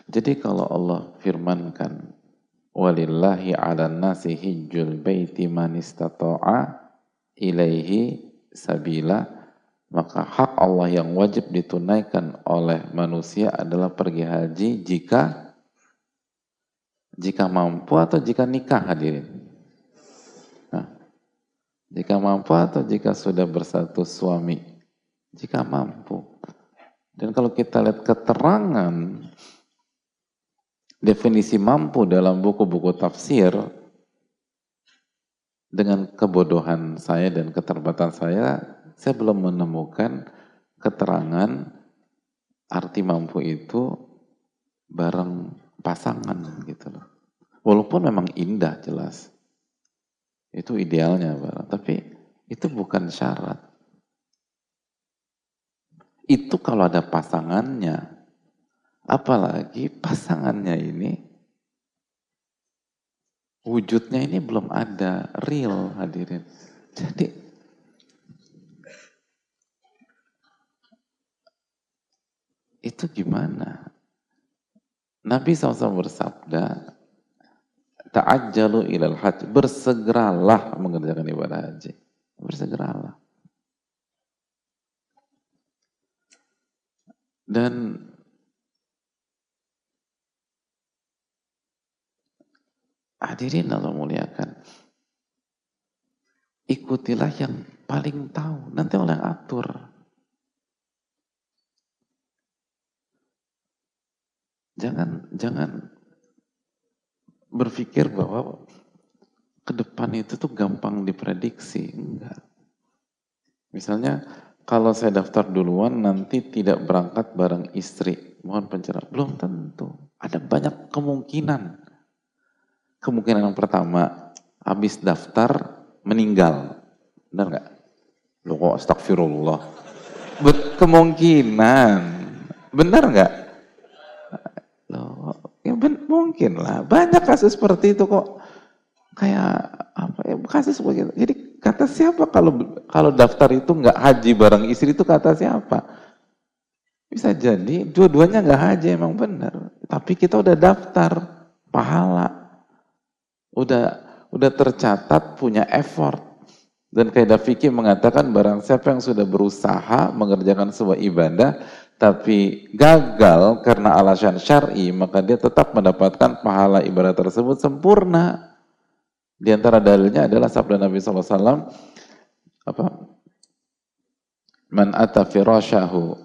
Jadi kalau Allah firmankan walillahi ala nasi hijjul baiti man istata'a ilaihi sabila maka hak Allah yang wajib ditunaikan oleh manusia adalah pergi haji jika jika mampu atau jika nikah hadirin. Nah, jika mampu atau jika sudah bersatu suami jika mampu. Dan kalau kita lihat keterangan definisi mampu dalam buku-buku tafsir dengan kebodohan saya dan keterbatasan saya, saya belum menemukan keterangan arti mampu itu bareng pasangan gitu loh. Walaupun memang indah jelas. Itu idealnya tapi itu bukan syarat. Itu kalau ada pasangannya, Apalagi pasangannya ini wujudnya ini belum ada real hadirin. Jadi itu gimana? Nabi SAW bersabda, Ta'ajjalu ilal haji, bersegeralah mengerjakan ibadah haji. Bersegeralah. Dan Hadirin Allah muliakan. Ikutilah yang paling tahu. Nanti oleh atur. Jangan jangan berpikir bahwa ke depan itu tuh gampang diprediksi. Enggak. Misalnya kalau saya daftar duluan nanti tidak berangkat bareng istri. Mohon pencerahan. Belum tentu. Ada banyak kemungkinan. Kemungkinan yang pertama, habis daftar meninggal. Benar nggak? Lo kok astagfirullah. Bet kemungkinan. Benar nggak? Lo, ya ben, mungkin lah. Banyak kasus seperti itu kok. Kayak apa ya kasus begitu. Jadi kata siapa kalau kalau daftar itu nggak haji bareng istri itu kata siapa? Bisa jadi dua-duanya nggak haji emang benar. Tapi kita udah daftar pahala udah udah tercatat punya effort. Dan kaidah fikih mengatakan barang siapa yang sudah berusaha mengerjakan sebuah ibadah tapi gagal karena alasan syar'i, maka dia tetap mendapatkan pahala ibadah tersebut sempurna. Di antara dalilnya adalah sabda Nabi SAW, apa? man ata firashahu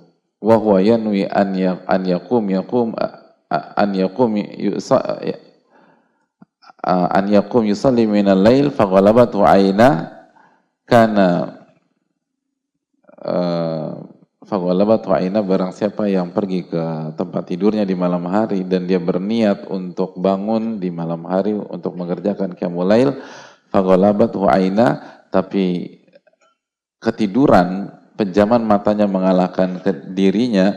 wa huwa yanwi an ya, yaqum yaqum an yaqum yusa, an yaqum yusalli min al-lail fa ghalabathu aina kana uh, Fagwalabat wa'ina barang siapa yang pergi ke tempat tidurnya di malam hari dan dia berniat untuk bangun di malam hari untuk mengerjakan qiyamulail fagwalabat wa'ina tapi ketiduran penjaman matanya mengalahkan dirinya.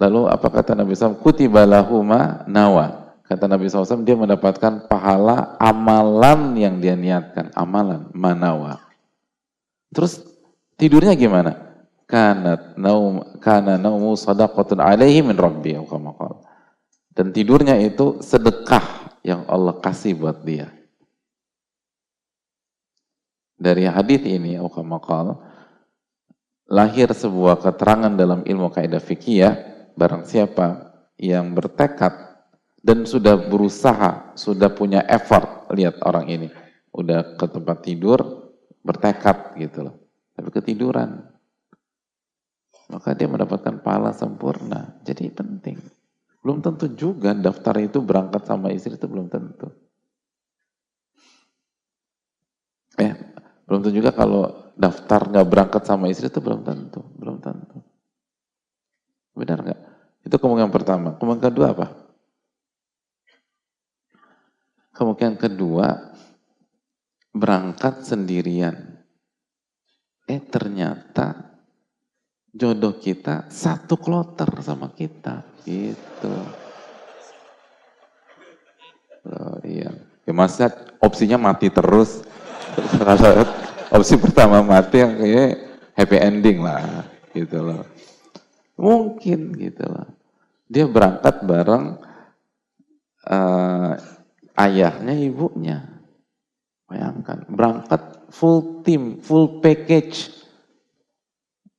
Lalu apa kata Nabi SAW kutibalahuma nawa kata Nabi SAW dia mendapatkan pahala amalan yang dia niatkan. Amalan manawa. Terus tidurnya gimana? Kanat naum kana naumu sadaqatun alaihi min rabbi dan tidurnya itu sedekah yang Allah kasih buat dia. Dari hadis ini lahir sebuah keterangan dalam ilmu kaidah fikih barang siapa yang bertekad dan sudah berusaha, sudah punya effort, lihat orang ini, udah ke tempat tidur, bertekad gitu loh, tapi ketiduran, maka dia mendapatkan pahala sempurna. Jadi penting. Belum tentu juga daftar itu berangkat sama istri itu belum tentu. Eh, belum tentu juga kalau daftar nggak berangkat sama istri itu belum tentu, belum tentu. Benar nggak? Itu kemungkinan pertama. Kemungkinan kedua apa? Kemungkinan kedua berangkat sendirian. Eh ternyata jodoh kita satu kloter sama kita gitu. Oh, iya. Ya masa opsinya mati terus. Opsi pertama mati yang kayak happy ending lah gitu loh. Mungkin gitu loh. Dia berangkat bareng uh, ayahnya ibunya bayangkan berangkat full team full package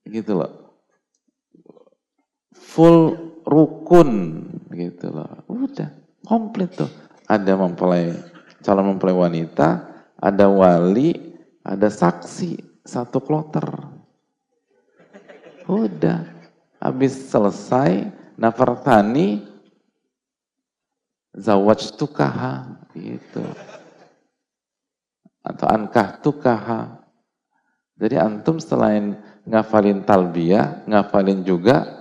gitu loh full rukun gitu loh. Udah komplit tuh. Ada mempelai calon mempelai wanita, ada wali, ada saksi, satu kloter. Udah. Habis selesai nafartani zawaj tukaha gitu. Atau ankah tukaha. Jadi antum selain ngafalin talbiyah, ngafalin juga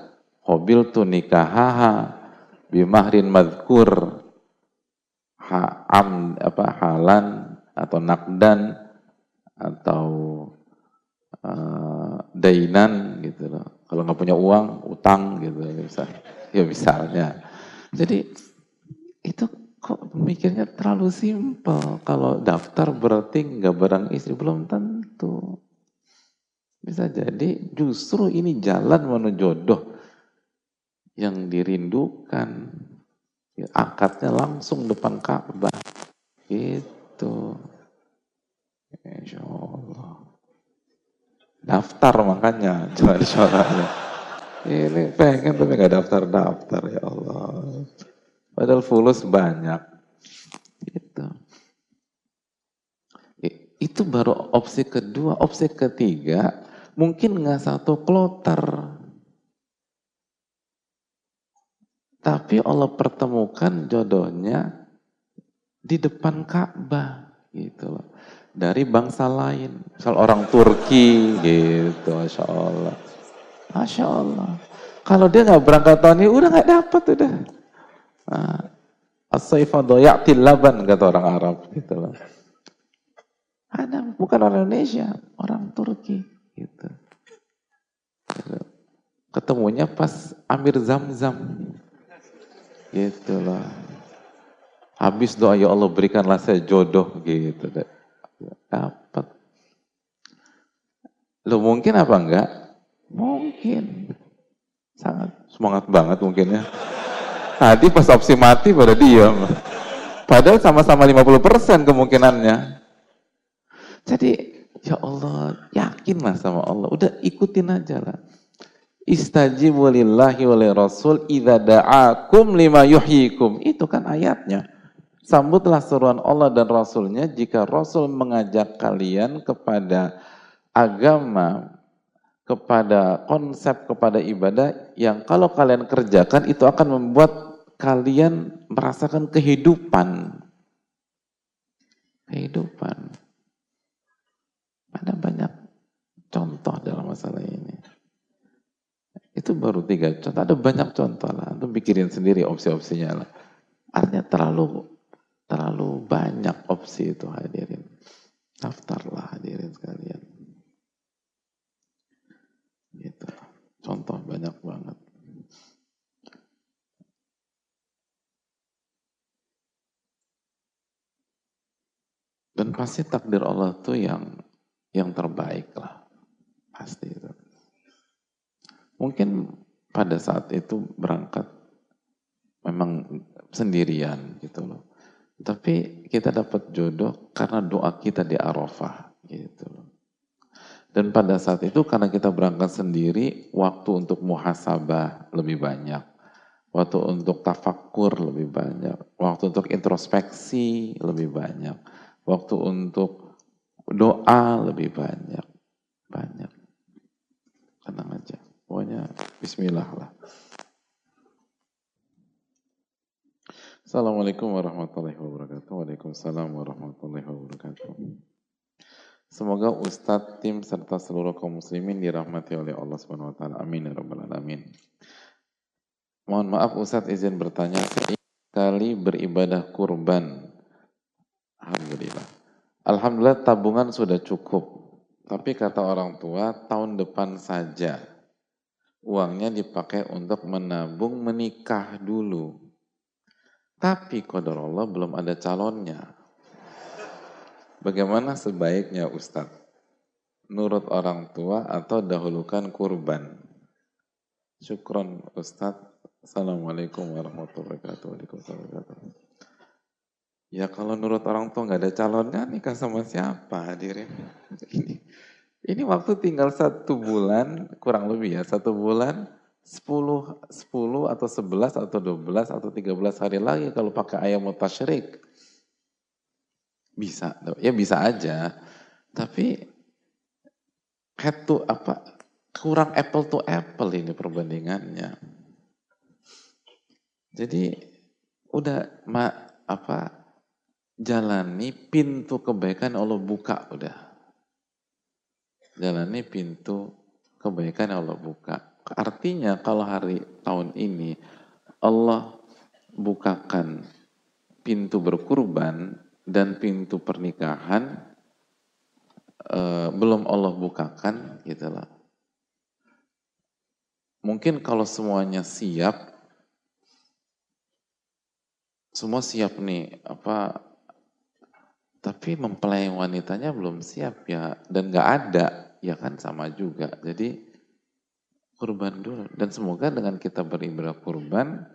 Hobil tu nikahaha bimahrin madkur ha, am, apa, halan atau nakdan atau uh, dainan gitu loh. Kalau nggak punya uang, utang gitu ya bisa. Ya misalnya. Jadi itu kok mikirnya terlalu simpel. Kalau daftar berarti nggak barang istri belum tentu. Bisa jadi justru ini jalan menuju jodoh yang dirindukan. Ya, akadnya langsung depan Ka'bah. Itu. Insya Allah. Daftar makanya, jangan suaranya. Ini pengen tapi nggak daftar-daftar ya Allah. Padahal fulus banyak. Itu. Itu baru opsi kedua. Opsi ketiga, mungkin nggak satu kloter. Tapi Allah pertemukan jodohnya di depan Ka'bah gitu loh. Dari bangsa lain. Misal orang Turki gitu, Masya Allah. Masya Allah. Kalau dia nggak berangkat tahun ini, udah nggak dapat udah. Nah, As-saifadu ya'til laban, kata orang Arab gitu loh. Ada, bukan orang Indonesia, orang Turki gitu. Ketemunya pas Amir Zamzam. Gitu loh. Habis doa ya Allah berikanlah saya jodoh gitu. Dapat. Lo mungkin apa enggak? Mungkin. Sangat semangat banget mungkin ya. Tadi pas opsi mati pada diam. Padahal sama-sama 50% kemungkinannya. Jadi ya Allah, yakinlah sama Allah. Udah ikutin aja lah. Istajibu lillahi wa rasul idza da'akum lima yuhyikum. Itu kan ayatnya. Sambutlah seruan Allah dan Rasulnya jika Rasul mengajak kalian kepada agama, kepada konsep kepada ibadah yang kalau kalian kerjakan itu akan membuat kalian merasakan kehidupan. Kehidupan. Ada banyak contoh dalam masalah ini. Itu baru tiga contoh, ada banyak contoh lah. Itu pikirin sendiri opsi-opsinya lah. Artinya terlalu terlalu banyak opsi itu hadirin. Daftarlah hadirin sekalian. Gitu. Contoh banyak banget. Dan pasti takdir Allah tuh yang yang terbaik lah. Pasti itu. Mungkin pada saat itu berangkat memang sendirian gitu loh. Tapi kita dapat jodoh karena doa kita di Arafah gitu loh. Dan pada saat itu karena kita berangkat sendiri, waktu untuk muhasabah lebih banyak. Waktu untuk tafakur lebih banyak. Waktu untuk introspeksi lebih banyak. Waktu untuk doa lebih banyak. Banyak. Tenang aja. Pokoknya bismillah lah. Assalamualaikum warahmatullahi wabarakatuh. Waalaikumsalam warahmatullahi wabarakatuh. Semoga Ustadz, tim, serta seluruh kaum muslimin dirahmati oleh Allah Subhanahu wa taala. Amin ya rabbal alamin. Mohon maaf Ustadz izin bertanya, sekali beribadah kurban. Alhamdulillah. Alhamdulillah tabungan sudah cukup. Tapi kata orang tua, tahun depan saja uangnya dipakai untuk menabung menikah dulu. Tapi kodor Allah belum ada calonnya. Bagaimana sebaiknya Ustadz? Nurut orang tua atau dahulukan kurban? Syukron Ustadz. Assalamualaikum warahmatullahi wabarakatuh. Ya kalau nurut orang tua nggak ada calonnya nikah sama siapa hadirin? Ini ini waktu tinggal satu bulan, kurang lebih ya, satu bulan, 10, 10 atau 11 atau 12 atau 13 hari lagi kalau pakai ayam mutasyrik. Bisa, ya bisa aja. Tapi head to apa kurang apple to apple ini perbandingannya. Jadi udah ma, apa jalani pintu kebaikan Allah buka udah jalani pintu kebaikan Allah buka. Artinya kalau hari tahun ini Allah bukakan pintu berkurban dan pintu pernikahan eh, belum Allah bukakan gitu lah. Mungkin kalau semuanya siap, semua siap nih apa tapi mempelai wanitanya belum siap ya dan nggak ada ya kan sama juga. Jadi kurban dulu. Dan semoga dengan kita beribadah kurban,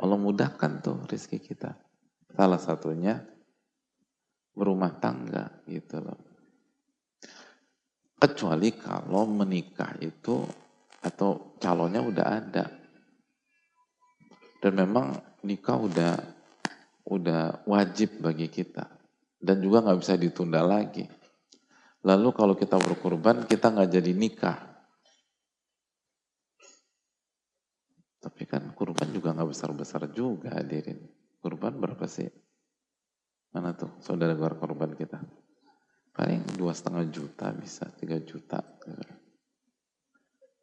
Allah mudahkan tuh rezeki kita. Salah satunya berumah tangga gitu loh. Kecuali kalau menikah itu atau calonnya udah ada. Dan memang nikah udah udah wajib bagi kita dan juga nggak bisa ditunda lagi. Lalu kalau kita berkurban, kita nggak jadi nikah. Tapi kan kurban juga nggak besar-besar juga hadirin. Kurban berapa sih? Mana tuh saudara keluar kurban kita? Paling dua setengah juta bisa, tiga juta.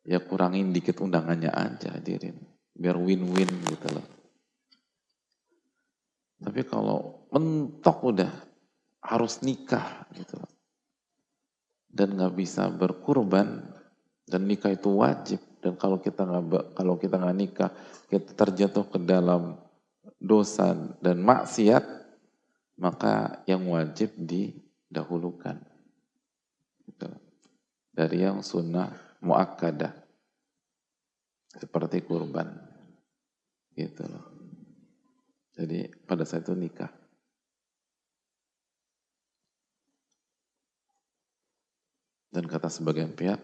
Ya kurangin dikit undangannya aja hadirin. Biar win-win gitu loh. Tapi kalau mentok udah harus nikah gitu. Dan nggak bisa berkurban dan nikah itu wajib. Dan kalau kita nggak kalau kita nggak nikah kita terjatuh ke dalam dosa dan maksiat maka yang wajib didahulukan. Gitu. dari yang sunnah muakkadah. Seperti kurban. Gitu loh. Jadi pada saat itu nikah Dan kata sebagian pihak,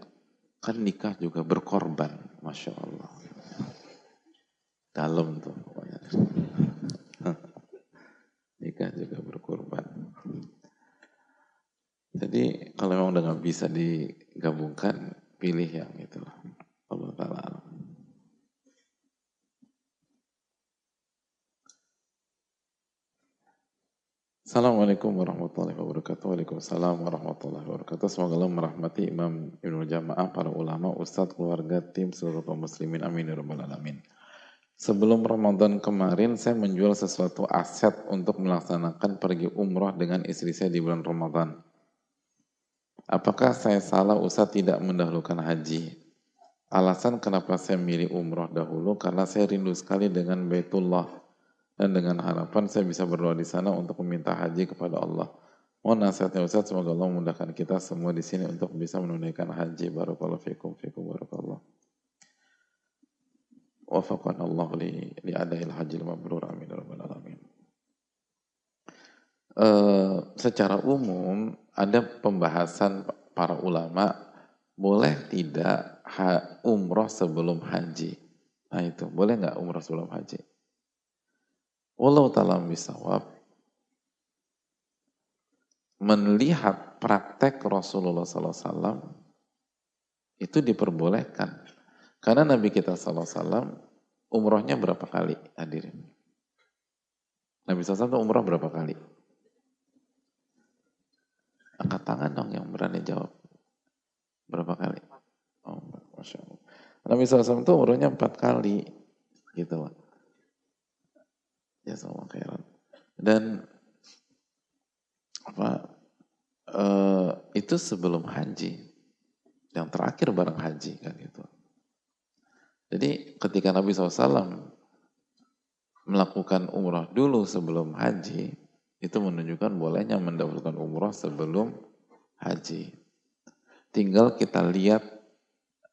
kan nikah juga berkorban, Masya Allah. Dalam tuh pokoknya. nikah juga berkorban. Jadi kalau memang udah nggak bisa digabungkan, pilih yang itulah. Allah Ta'ala. Assalamualaikum warahmatullahi wabarakatuh. Waalaikumsalam warahmatullahi wabarakatuh. Semoga Allah merahmati Imam Ibnu Jamaah, para ulama, ustadz, keluarga, tim, seluruh kaum muslimin. Amin ya rabbal alamin. Sebelum Ramadan kemarin, saya menjual sesuatu aset untuk melaksanakan pergi umroh dengan istri saya di bulan Ramadan. Apakah saya salah Ustaz tidak mendahulukan haji? Alasan kenapa saya milih umroh dahulu, karena saya rindu sekali dengan Baitullah dan dengan harapan saya bisa berdoa di sana untuk meminta haji kepada Allah. Mohon nasihatnya Ustaz, semoga Allah memudahkan kita semua di sini untuk bisa menunaikan haji. Barakallahu fikum, fikum barakallah. Wafaqan Allah li, li adail haji mabrur amin ya rabbal alamin. Uh, secara umum ada pembahasan para ulama boleh tidak umroh sebelum haji. Nah itu, boleh nggak umroh sebelum haji? Wallahu ta'ala bisawab melihat praktek Rasulullah SAW itu diperbolehkan. Karena Nabi kita SAW umrohnya berapa kali hadirin? Nabi SAW itu umroh berapa kali? Angkat tangan dong yang berani jawab. Berapa kali? Oh, Masya Allah. Nabi SAW itu umrohnya empat kali. Gitu loh. Ya sama khairan. Dan apa uh, itu sebelum haji. Yang terakhir bareng haji kan itu. Jadi ketika Nabi SAW melakukan umrah dulu sebelum haji, itu menunjukkan bolehnya mendahulukan umrah sebelum haji. Tinggal kita lihat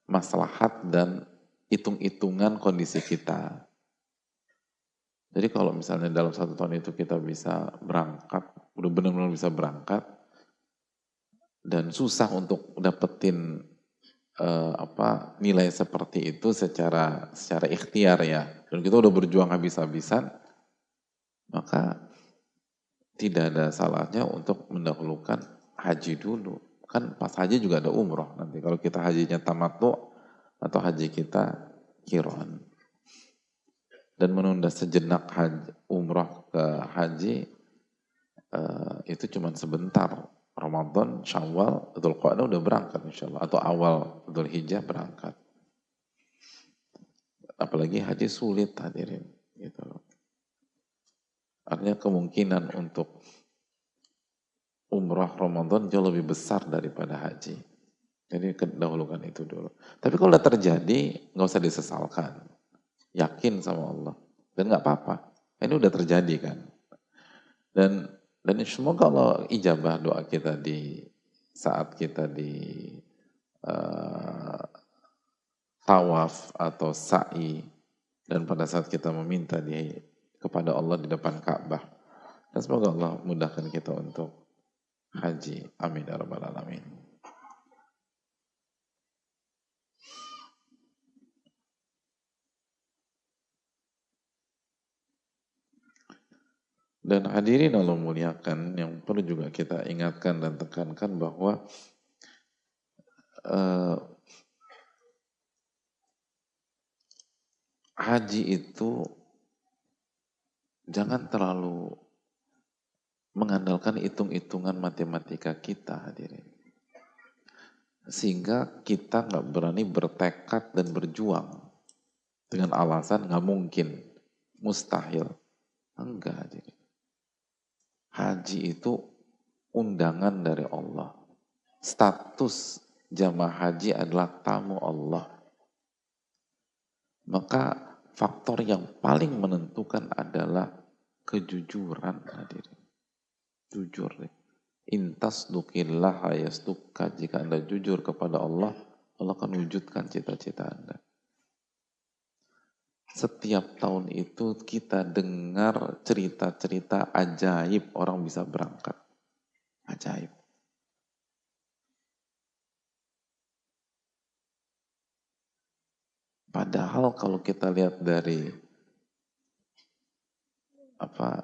maslahat dan hitung-hitungan kondisi kita. Jadi kalau misalnya dalam satu tahun itu kita bisa berangkat, udah benar-benar bisa berangkat, dan susah untuk dapetin uh, apa nilai seperti itu secara secara ikhtiar ya, dan kita udah berjuang habis-habisan, maka tidak ada salahnya untuk mendahulukan haji dulu. Kan pas haji juga ada umroh nanti. Kalau kita hajinya tamattu atau haji kita kiron dan menunda sejenak haji, umroh ke haji uh, itu cuma sebentar. Ramadan, Syawal, Dhul Qa'dah udah berangkat insya Allah. Atau awal Dhul Hijjah berangkat. Apalagi haji sulit hadirin. Gitu Artinya kemungkinan untuk umroh Ramadan jauh lebih besar daripada haji. Jadi kedahulukan itu dulu. Tapi kalau udah terjadi, nggak usah disesalkan yakin sama Allah. Dan nggak apa-apa. Ini udah terjadi kan? Dan dan semoga Allah ijabah doa kita di saat kita di uh, tawaf atau sa'i. Dan pada saat kita meminta di kepada Allah di depan Ka'bah. Dan semoga Allah mudahkan kita untuk haji. Amin ya rabbal alamin Dan hadirin Allah muliakan yang perlu juga kita ingatkan dan tekankan bahwa uh, haji itu jangan terlalu mengandalkan hitung-hitungan matematika kita hadirin. Sehingga kita nggak berani bertekad dan berjuang dengan alasan nggak mungkin, mustahil. Enggak. Haji itu undangan dari Allah. Status jamaah haji adalah tamu Allah. Maka faktor yang paling menentukan adalah kejujuran hadirin. Jujur. Intas dukillah hayastukka. Jika Anda jujur kepada Allah, Allah akan wujudkan cita-cita Anda. Setiap tahun itu kita dengar cerita-cerita ajaib orang bisa berangkat. Ajaib. Padahal kalau kita lihat dari apa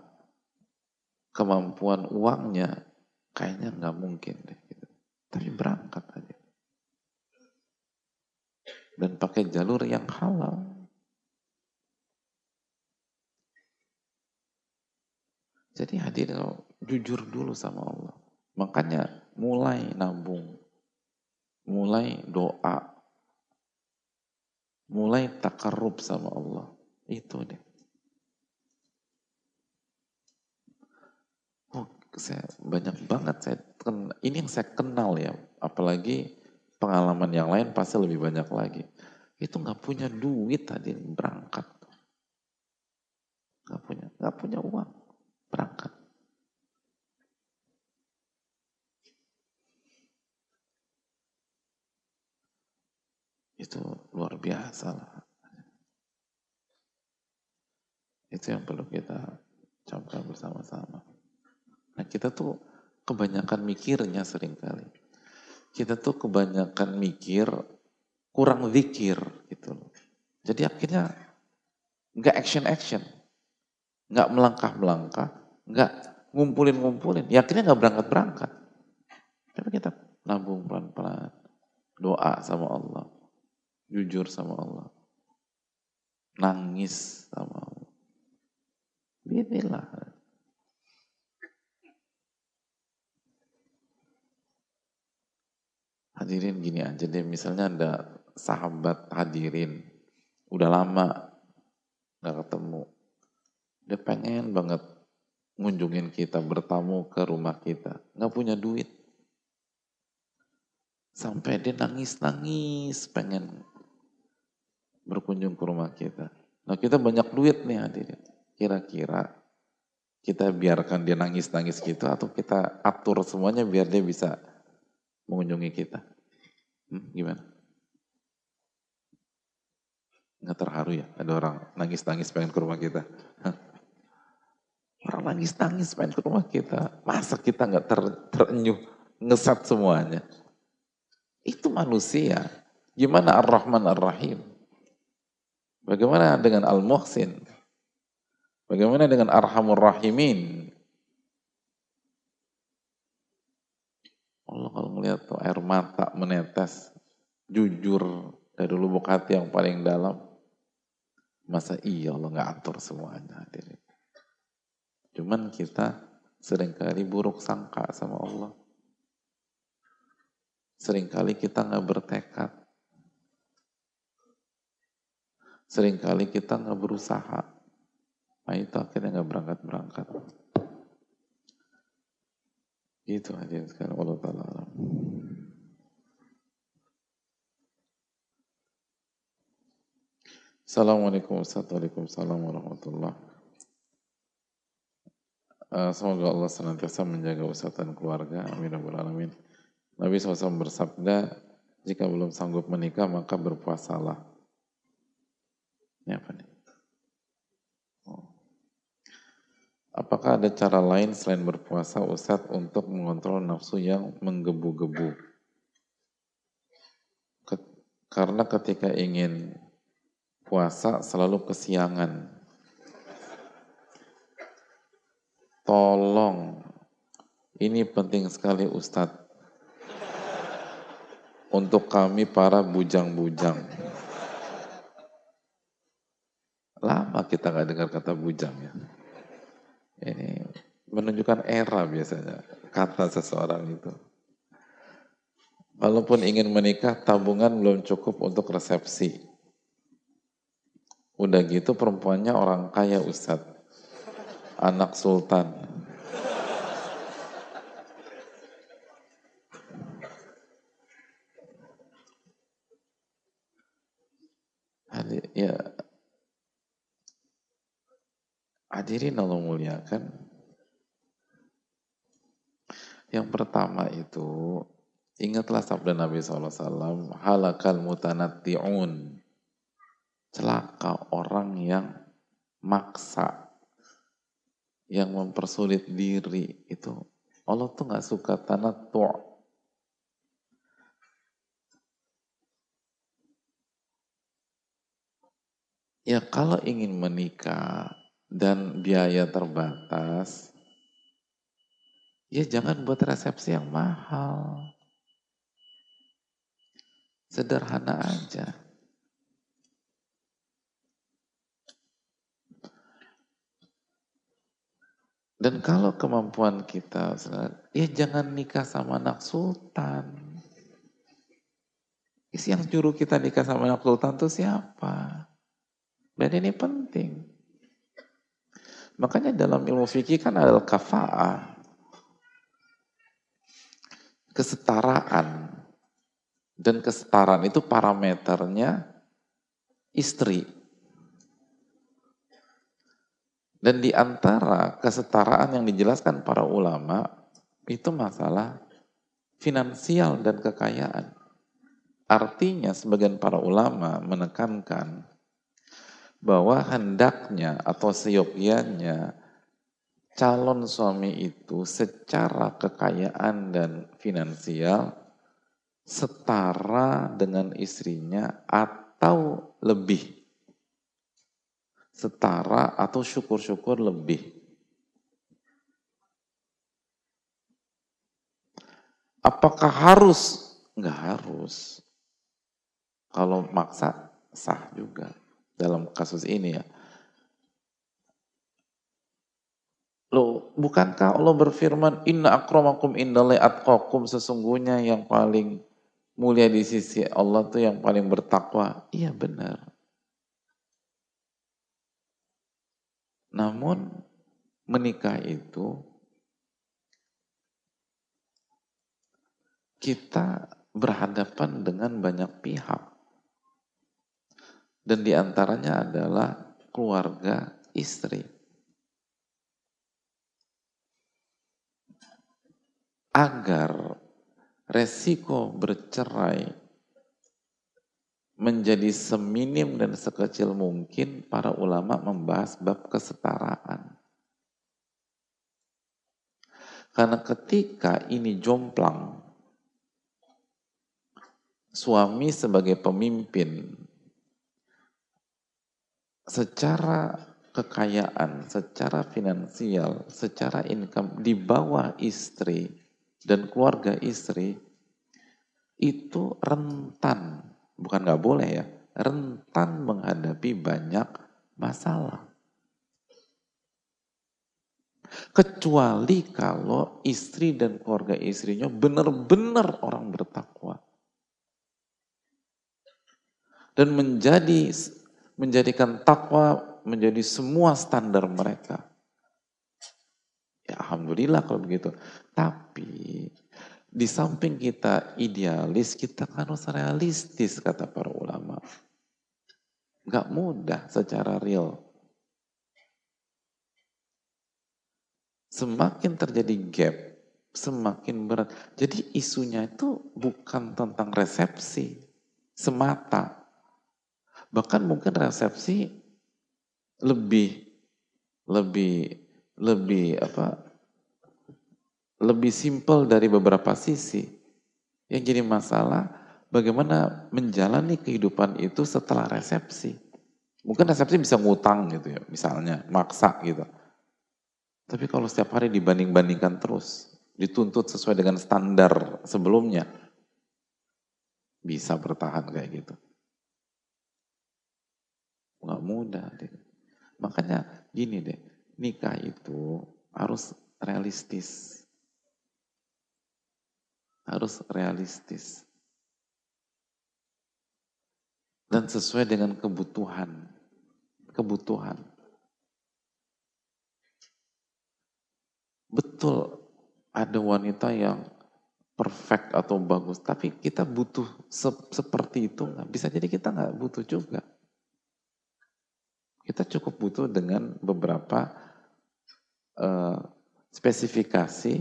kemampuan uangnya, kayaknya nggak mungkin deh. Gitu. Tapi berangkat aja. dan pakai jalur yang halal. Jadi hadirin jujur dulu sama Allah. Makanya mulai nabung, mulai doa, mulai takarub sama Allah. Itu deh. Oh, saya banyak banget saya ini yang saya kenal ya, apalagi pengalaman yang lain pasti lebih banyak lagi. Itu nggak punya duit tadi berangkat, nggak punya nggak punya uang berangkat. Itu luar biasa. Itu yang perlu kita camkan bersama-sama. Nah kita tuh kebanyakan mikirnya sering kali. Kita tuh kebanyakan mikir, kurang zikir gitu loh. Jadi akhirnya nggak action-action, nggak melangkah-melangkah, nggak ngumpulin-ngumpulin. Ya akhirnya nggak berangkat-berangkat. Tapi kita nabung pelan-pelan, doa sama Allah, jujur sama Allah, nangis sama Allah. Bismillah. Hadirin gini aja deh, misalnya ada sahabat hadirin, udah lama nggak ketemu, dia pengen banget ngunjungin kita, bertamu ke rumah kita, nggak punya duit. Sampai dia nangis-nangis pengen berkunjung ke rumah kita. Nah kita banyak duit nih hadirin. Kira-kira kita biarkan dia nangis-nangis gitu atau kita atur semuanya biar dia bisa mengunjungi kita. Hmm, gimana? Nggak terharu ya ada orang nangis-nangis pengen ke rumah kita. Orang nangis-nangis pengen ke rumah kita. Masa kita nggak ter, terenyuh, ngesat semuanya. Itu manusia. Gimana Ar-Rahman Ar-Rahim? Bagaimana dengan Al-Muhsin? Bagaimana dengan Arhamur Rahimin? Allah kalau melihat tuh air mata menetes, jujur dari lubuk hati yang paling dalam, masa iya Allah nggak atur semuanya hadirin. Cuman kita sering kali buruk sangka sama Allah. Seringkali kita nggak bertekad. Seringkali kita nggak berusaha. Nah itu akhirnya nggak berangkat-berangkat. Itu hadirin sekarang Allah Ta'ala alam. Assalamualaikum warahmatullahi wabarakatuh. Uh, semoga Allah senantiasa menjaga usaha dan keluarga. Amin. Alamin. Nabi SAW bersabda, jika belum sanggup menikah maka berpuasalah. Ini apa nih? Apakah ada cara lain selain berpuasa Ustadz untuk mengontrol nafsu yang menggebu-gebu? karena ketika ingin puasa selalu kesiangan. Tolong, ini penting sekali Ustadz. Untuk kami para bujang-bujang. Lama kita nggak dengar kata bujang ya. Ini menunjukkan era biasanya kata seseorang itu. Walaupun ingin menikah, tabungan belum cukup untuk resepsi. Udah gitu perempuannya orang kaya Ustadz. Anak sultan. Ya, Hadirin Allah muliakan. Yang pertama itu, ingatlah sabda Nabi SAW, halakal mutanatti'un. Celaka orang yang maksa, yang mempersulit diri. Itu Allah tuh gak suka tanattu' Ya kalau ingin menikah, dan biaya terbatas, ya jangan buat resepsi yang mahal. Sederhana aja. Dan kalau kemampuan kita, ya jangan nikah sama anak sultan. Yang nyuruh kita nikah sama anak sultan itu siapa? Dan ini penting. Makanya dalam ilmu fikih kan ada kafa'ah. Kesetaraan. Dan kesetaraan itu parameternya istri. Dan di antara kesetaraan yang dijelaskan para ulama itu masalah finansial dan kekayaan. Artinya sebagian para ulama menekankan bahwa hendaknya atau seyogyanya calon suami itu secara kekayaan dan finansial setara dengan istrinya atau lebih setara atau syukur-syukur lebih. Apakah harus? Enggak harus. Kalau maksa, sah juga. Dalam kasus ini ya. Loh, bukankah Allah berfirman, Inna akramakum indalai atqakum, sesungguhnya yang paling mulia di sisi Allah itu yang paling bertakwa. Iya benar. Namun menikah itu kita berhadapan dengan banyak pihak. Dan di antaranya adalah keluarga istri. Agar resiko bercerai menjadi seminim dan sekecil mungkin para ulama membahas bab kesetaraan. Karena ketika ini jomplang, suami sebagai pemimpin secara kekayaan, secara finansial, secara income di bawah istri dan keluarga istri itu rentan bukan nggak boleh ya, rentan menghadapi banyak masalah. Kecuali kalau istri dan keluarga istrinya benar-benar orang bertakwa. Dan menjadi menjadikan takwa menjadi semua standar mereka. Ya Alhamdulillah kalau begitu. Tapi di samping kita idealis, kita harus realistis kata para ulama. Gak mudah secara real. Semakin terjadi gap, semakin berat. Jadi isunya itu bukan tentang resepsi semata. Bahkan mungkin resepsi lebih lebih lebih apa lebih simpel dari beberapa sisi. Yang jadi masalah bagaimana menjalani kehidupan itu setelah resepsi. Mungkin resepsi bisa ngutang gitu ya, misalnya maksa gitu. Tapi kalau setiap hari dibanding-bandingkan terus, dituntut sesuai dengan standar sebelumnya, bisa bertahan kayak gitu. Nggak mudah deh. Makanya gini deh, nikah itu harus realistis harus realistis. Dan sesuai dengan kebutuhan kebutuhan. Betul ada wanita yang perfect atau bagus tapi kita butuh se seperti itu nggak? Bisa jadi kita nggak butuh juga. Kita cukup butuh dengan beberapa uh, spesifikasi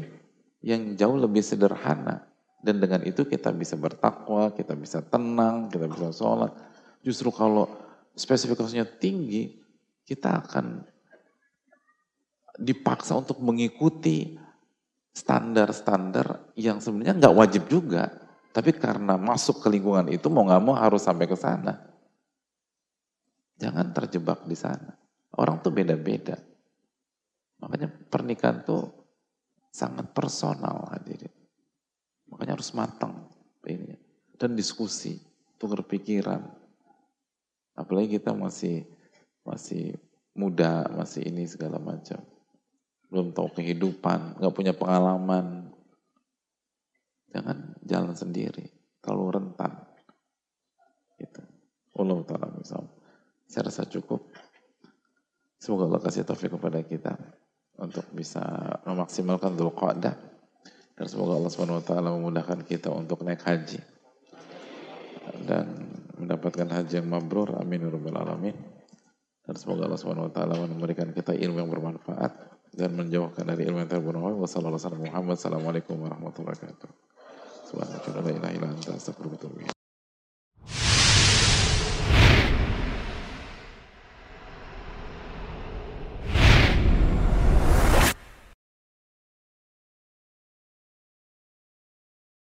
yang jauh lebih sederhana dan dengan itu kita bisa bertakwa, kita bisa tenang, kita bisa sholat. Justru kalau spesifikasinya tinggi, kita akan dipaksa untuk mengikuti standar-standar yang sebenarnya nggak wajib juga. Tapi karena masuk ke lingkungan itu mau nggak mau harus sampai ke sana. Jangan terjebak di sana. Orang tuh beda-beda. Makanya pernikahan tuh sangat personal hadirin. Makanya harus matang ini dan diskusi, tukar pikiran. Apalagi kita masih masih muda, masih ini segala macam. belum tahu kehidupan, nggak punya pengalaman, jangan jalan sendiri, terlalu rentan. Itu. Allah taala Saya rasa cukup. Semoga Allah kasih taufik kepada kita untuk bisa memaksimalkan Dhul Qa'dah dan semoga Allah SWT memudahkan kita untuk naik haji dan mendapatkan haji yang mabrur. Amin ya rabbal alamin. Dan semoga Allah SWT memberikan kita ilmu yang bermanfaat dan menjauhkan dari ilmu yang bermanfaat wassalamualaikum warahmatullahi wabarakatuh. Subhanallah